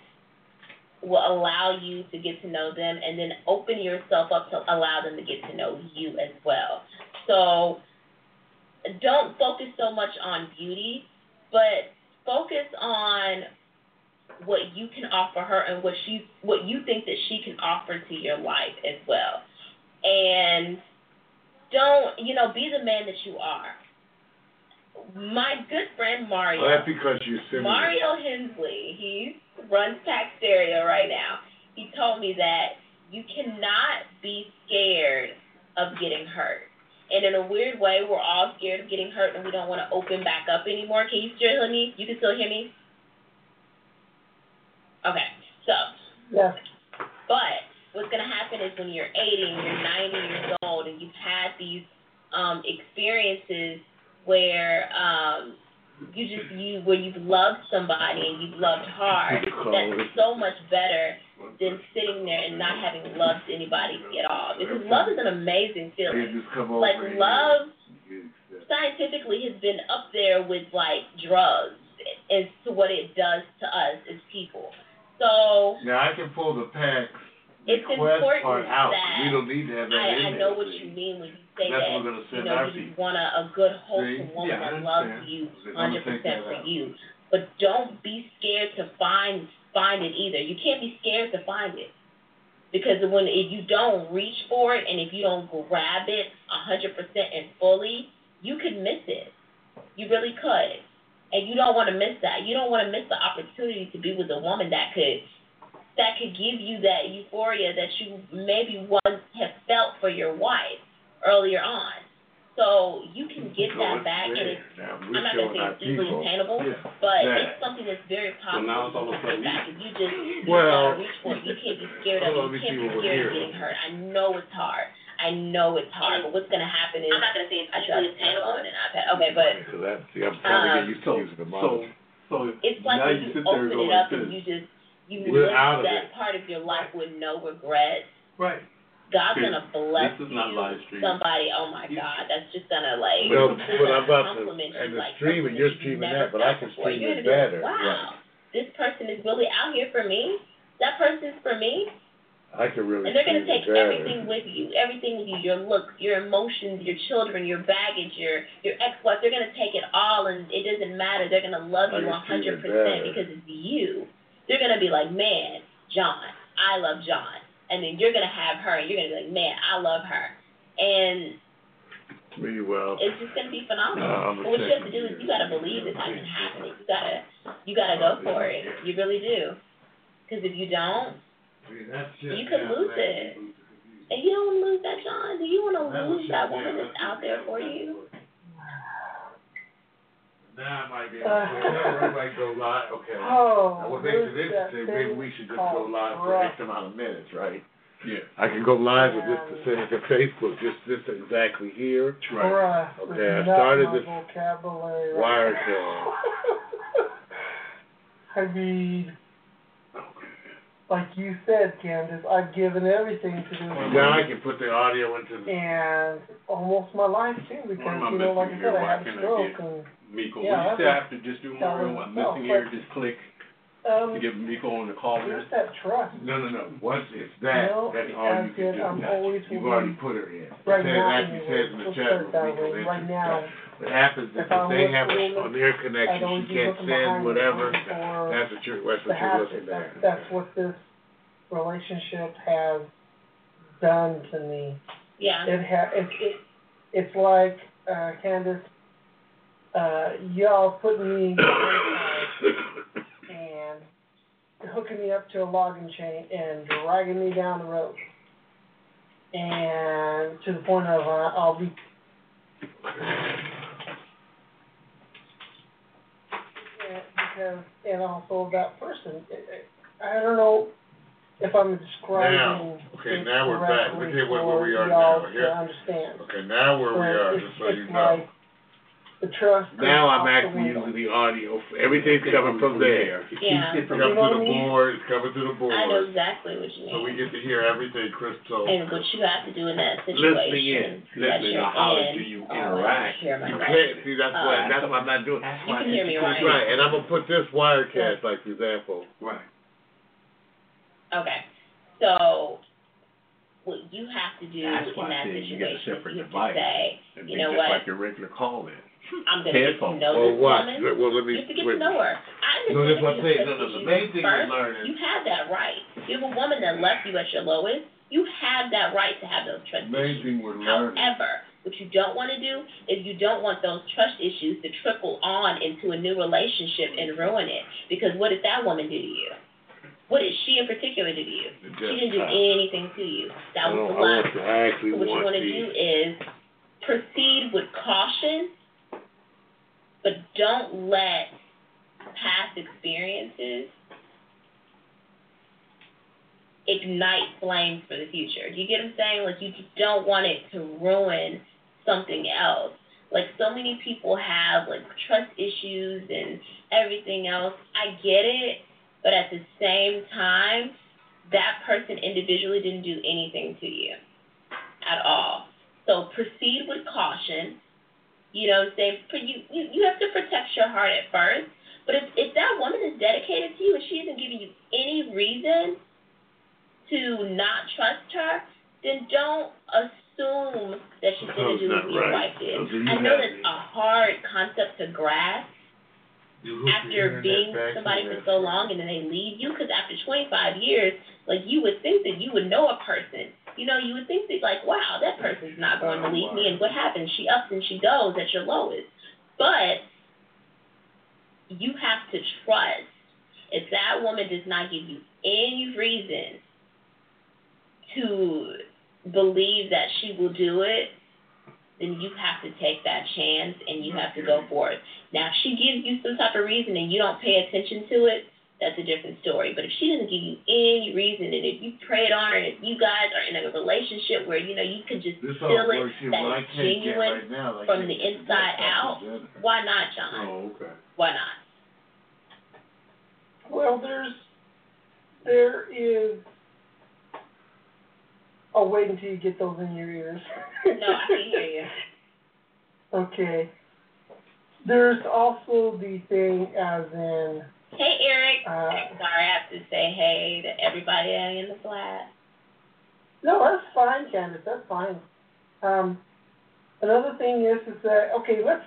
will allow you to get to know them and then open yourself up to allow them to get to know you as well. So don't focus so much on beauty, but focus on what you can offer her and what she what you think that she can offer to your life as well. And don't, you know, be the man that you are. My good friend Mario Well, that's because you're similar. Mario Hensley, he runs Stereo right now. He told me that you cannot be scared of getting hurt. And in a weird way, we're all scared of getting hurt and we don't want to open back up anymore. Can you still hear me? You can still hear me? Okay, so, Yes. but what's going to happen is when you're 80 and you're 90 years old and you've had these um, experiences where um, you just you where you've loved somebody and you've loved hard, that's so much better than sitting there and not having loved anybody at all. Because love is an amazing feeling. just come over Like love scientifically has been up there with like drugs as to what it does to us as people. So Now, I can pull the packs, the It's important part out. that We don't need to have that I, I know what you mean when you say That's that we're gonna you send know our you people. want a, a good wholesome See? woman Yeah, I that loves understand. you I'm gonna hundred take percent that for out. you. But don't be scared to find find it either. You can't be scared to find it. Because when if you don't reach for it and if you don't grab it hundred percent and fully, you could miss it. You really could. And you don't want to miss that. You don't want to miss the opportunity to be with a woman that could that could give you that euphoria that you maybe once have felt for your wife earlier on. So you can get So that it's back and it's Now, I'm not gonna say it's easily people. attainable, Yeah. but That. it's something that's very So now it's possible all to of get back. If you just you Well- gotta reach for it. You can't be scared of it. You can't be scared of getting hurt. I know it's hard. I know it's hard, but what's gonna happen is I'm not gonna say it's I try to easily stand attainable. on an iPad. Okay, but So that, see, I'm trying to Um, get used to So, using the so, monitor. so it's like now when you you sit there and open go it up and you just you We're live out of that it. part of your life with no regrets. Right. God's gonna bless this is not you. live stream. Somebody, oh my God, that's just gonna like Well, *laughs* but I'm about to, compliment and you the like streaming, something you're you've streaming never that, but I felt can before. stream You're it gonna be like, better. Wow, Right. this person is really out here for me. That person's for me. I can really And they're gonna see take the everything with you, everything with you, your looks, your emotions, your children, your baggage, your your ex-wife. They're gonna take it all, and it doesn't matter. They're gonna love I you can see hundred the percent data. because it's you. They're gonna be like, man, John, I love John, and then you're gonna have her, and you're gonna be like, man, I love her, and Me, well. it's just gonna be phenomenal. No, But what you have to do is you gotta believe it's not gonna happen. You gotta you gotta go for it. You really do. Because if you don't, you could lose it. And you don't want to lose that John. Do you want to lose that woman that's out there for you? Now I might be, *laughs* Uh, we might go live, okay. *laughs* Oh, Now, what makes it there's that interesting, maybe thing we should just called go live for X amount of minutes, right? Yeah. I can go live with this percentage of Facebook, just this exactly here. Trust Okay, I not started my this vocabulary. Wirecast. *laughs* I mean, like you said, Candace, I've given everything to this. Now I can put the audio into the, and almost my life too, because you know, like I said, I had a stroke and Miko, Yeah, would you that I have to just do that Mario, I'm missing here, just click um, to get Miko on the call where's list? that trust? no, no, no, once it's that, No, that's all you can do. I'm You've already put her in. Right now, actually anyway, says in the chat put it room, that Miko Right now, What happens is if if they have a a, on their connection, she can't send whatever, that's what you're, that's what you're looking at. that's what this relationship has done to me. Yeah. It ha, it, it, it's like, uh, Candace, uh, y'all putting me in and hooking me up to a logging chain and dragging me down the road. And to the point of, uh, I'll be Because, and also that person, it- I don't know if I'm describing Now, okay, now we're back. Let me correctly tell you where- we are now. to Here- understand. Okay, now where we are, just so you know. like The trust. Now goes I'm out the actually window. using the audio, everything's coming from there. It keeps Yeah. it You coming know to what I the mean? board, it's coming to the board. I know exactly what you mean. So we mean. get to hear everything Chris told. And what you have to do in that Listening in. situation that Listening, you're how in. do you Oh, interact? hear my You right. can't, see, that's why, that's why I'm not doing. You can hear me right. Right, and I'm gonna put this Wirecast, like, for example. Right. Okay. So what you have to do That's in why I that said you get a situation, separate you have device. to say, It'd you be know just what? like your regular call in. *clears throat* I'm gonna get to Headphones. know Well, this what, woman. well, let me. You have to get wait. to know her. I No, understand that's what I'm if saying, you no, no, the issues main thing we're first, learning. You have that right. You have a woman that left you at your lowest, you have that right to have those trust issues. Main thing we're learning. However, what you don't want to do is you don't want those trust issues to trickle on into a new relationship and ruin it. Because what did that woman do to you? What did she in particular do to you? She didn't do anything to you. That was don't, the I last. want to, I actually So what you want want to the. do is proceed with caution, but don't let past experiences ignite flames for the future. Do you get what I'm saying? Like you just don't want it to ruin something else. Like so many people have like trust issues and everything else. I get it, but at the same time, that person individually didn't do anything to you at all. So proceed with caution. You know, say for you, you you have to protect your heart at first. But if if that woman is dedicated to you and she isn't giving you any reason to not trust her, then don't assume that she's gonna do what your right. wife did. So do you I know have that's a hard concept to grasp You hook your after being back to somebody for so long and then they leave you because after 25 years like you would think that you would know a person you know you would think that like wow that person's not going to leave me and what happens? She ups and she goes at your lowest. But you have to trust. If that woman does not give you any reason to believe that she will do it then you have to take that chance and you have to go for it. Now, if she gives you some type of reason and you don't pay attention to it, that's a different story. But if she doesn't give you any reason, and if you prayed on her, and if you guys are in a relationship where you know you can just This feel it, works that what I it's genuine right now, I from the inside out, together. why not, John? Oh, okay. Why not? Well, there's, there is, oh, wait until you get those in your ears. No, I can hear you. *laughs* Okay. There's also the thing as in, Hey, Eric. uh, Sorry, I have to say hey to everybody in the flat. No, that's fine, Candace, that's fine. Um, another thing is, is that, okay, let's,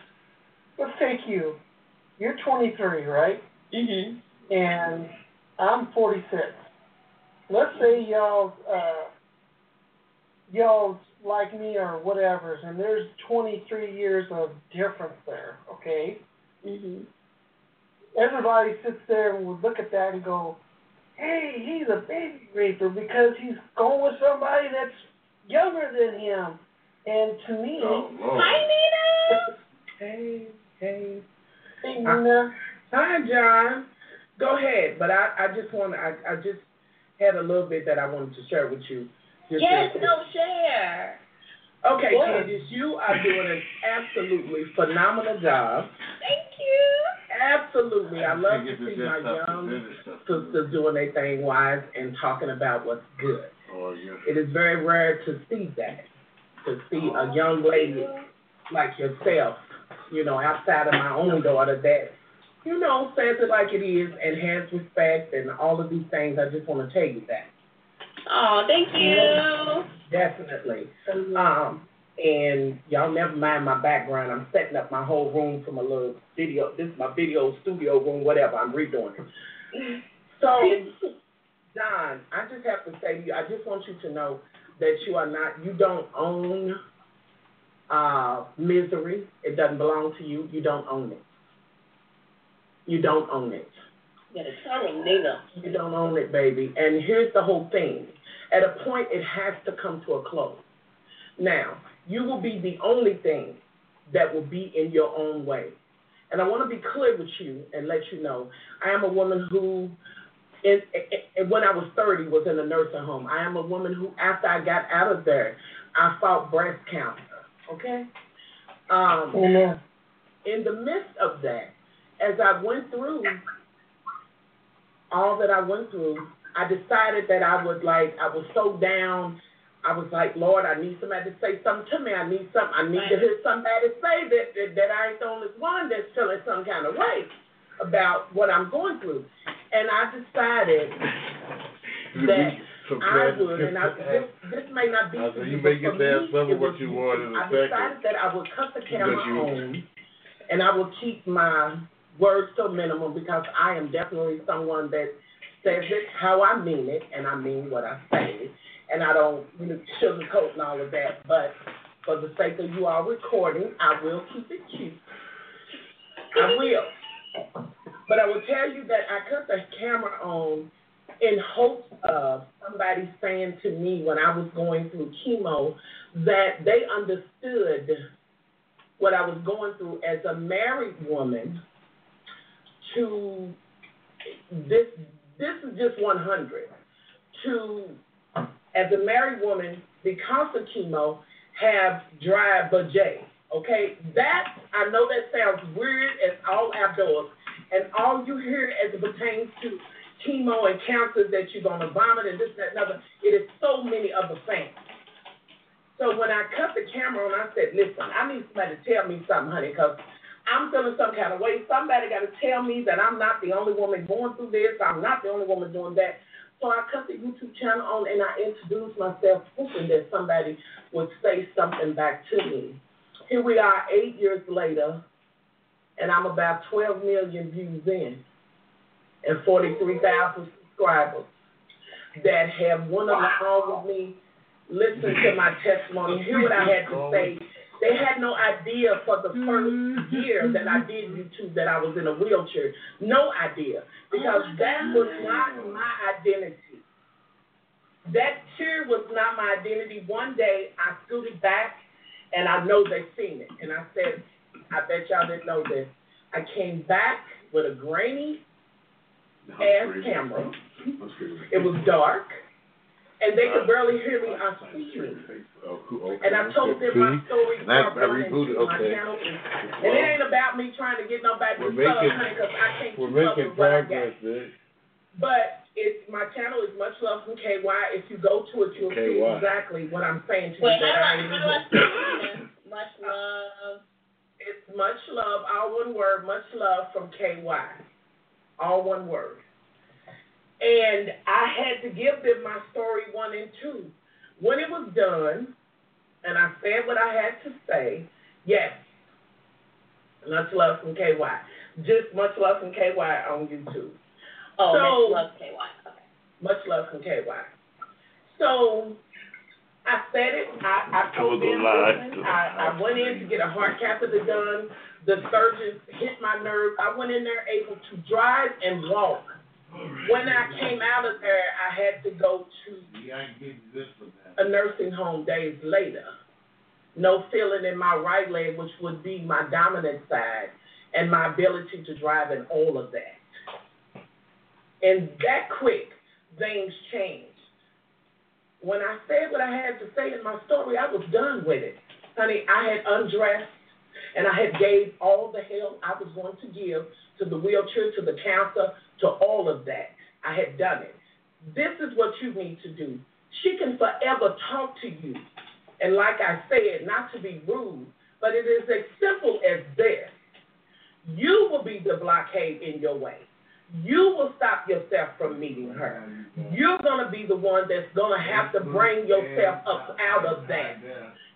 let's take you. You're twenty-three, right? Mhm. And I'm forty-six. Let's say y'all, uh, y'all like me or whatever, and there's twenty-three years of difference there, okay? Mhm. Everybody sits there and would look at that and go, hey, he's a baby raper because he's going with somebody that's younger than him. And to me, Oh, Lord. Hi, Nina. *laughs* Hey, hey. hey, Nina, Hi, John. Go ahead, but I, I just want to, I, I just had a little bit that I wanted to share with you. Just Yes, no share. Okay, What? Candace, you are doing an absolutely phenomenal job. Thank you. Absolutely. I love to see my young sisters doing their thing wise and talking about what's good. Oh, yeah. It is very rare to see that, to see a young lady like yourself, you know, outside of my own daughter that, you know, says it like it is and has respect and all of these things. I just want to tell you that. Oh, thank you. Definitely. Um, and y'all never mind my background. I'm setting up my whole room from a little video. This is my video studio room, whatever. I'm redoing it. So, Don, I just have to say to you, I just want you to know that you are not, you don't own uh, misery. It doesn't belong to you. You don't own it. You don't own it. Tell Nina. You don't own it, baby. And here's the whole thing. At a point, it has to come to a close. Now, you will be the only thing that will be in your own way. And I want to be clear with you and let you know, I am a woman who, in, in, when I was 30, was in a nursing home. I am a woman who, after I got out of there, I fought breast cancer. Okay? Um, Amen. in the midst of that, as I went through all that I went through, I decided that I would like I was so down. I was like, Lord, I need somebody to say something to me. I need some. I need to hear somebody say that that, that I ain't the only one that's feeling some kind of way about what I'm going through. And I decided that Some I would, and I, this, this may not be I for said, you, you may get for to have some of what you want in a I second. decided that I would cut the camera Because you- on, and I will keep my words to a minimum because I am definitely someone that says it how I mean it, and I mean what I say, and I don't you know, sugarcoat and all of that. But for the sake of you all recording, I will keep it cute. I will. But I will tell you that I cut the camera on in hopes of somebody saying to me when I was going through chemo that they understood what I was going through as a married woman to this this is just 100 to as a married woman because of chemo have dry vajay okay that I know that sounds weird as all outdoors and all you hear as it pertains to chemo and cancer that you're to vomit and this and that and other it is so many other things so when I cut the camera on, I said, listen, I need somebody to tell me something, honey, because I'm feeling some kind of way. Somebody got to tell me that I'm not the only woman going through this. I'm not the only woman doing that. So I cut the YouTube channel on and I introduced myself, hoping that somebody would say something back to me. Here we are, eight years later, and I'm about 12 million views in and 43,000 subscribers that have went along with me listen to my testimony, hear what I had to say. They had no idea for the first mm-hmm. year that I did YouTube that I was in a wheelchair. No idea. Because oh, that was not my identity. That chair was not my identity. One day I scooted back and I know they seen it. And I said, I bet y'all didn't know this. I came back with a grainy ass camera. It was dark. And they could barely hear me or see me. Oh. Okay. And I told them my story And I- from I rebooted, to my okay. channel. And it ain't about me trying to get nobody We're to making- honey, because I can't We're keep up making with what I got. progress, man. But it's my channel is much love from KY. If you go to it, you'll see exactly what I'm saying to Wait, you. how do I I, am. how do I say? Much uh, love. It's much love, all one word, much love from KY. All one word. And I had to give them my story one and two When it was done, and I said what I had to say, yes, much love from KY. Just much love from KY on YouTube. Oh, So- Miss Love KY. Okay. Much love from KY. So I said it. I, I told them, gonna lie. listen, I, I went in to get a heart catheter done. The surgeon hit my nerve. I went in there able to drive and walk. When I came out of there, I had to go to a nursing home days later. No feeling in my right leg, which would be my dominant side, and my ability to drive and all of that. And that quick, things changed. When I said what I had to say in my story, I was done with it. Honey, I had undressed and I had gave all the help I was going to give to the wheelchair, to the counselor, to all of that. I had done it. This is what you need to do. She can forever talk to you. And like I said, not to be rude, but it is as simple as this. You will be the blockade in your way. You will stop yourself from meeting her. You're going to be the one that's going to have to bring yourself up out of that.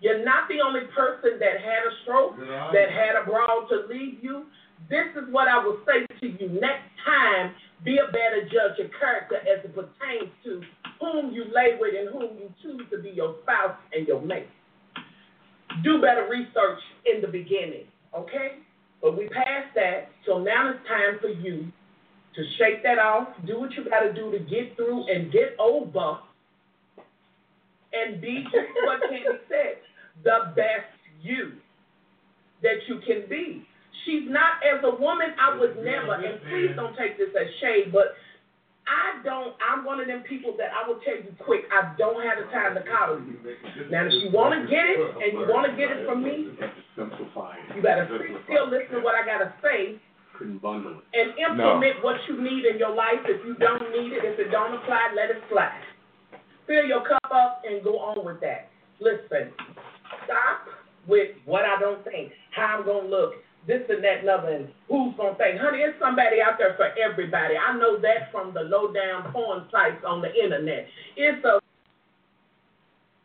You're not the only person that had a stroke, that had a brawl to leave you. This is what I will say to you. Next time, be a better judge of character as it pertains to whom you lay with and whom you choose to be your spouse and your mate. Do better research in the beginning, okay? But we passed that, so now it's time for you to shake that off, do what you got to do to get through and get over, and be just what can be said, the best you that you can be. She's not as a woman. I would never, and please don't take this as shade, but I don't. I'm one of them people that I will tell you quick. I don't have the time to coddle you. Now, if you want to get it and you want to get it from me, Simplify it. you better still listen to what I gotta say Couldn't bundle it. and implement what you need in your life. If you don't need it, if it don't apply, let it slide. Fill your cup up and go on with that. Listen, stop with what I don't think, how I'm gonna look, this and that and and who's gonna think. Honey, there's somebody out there for everybody. I know that from the low down porn sites on the internet. It's a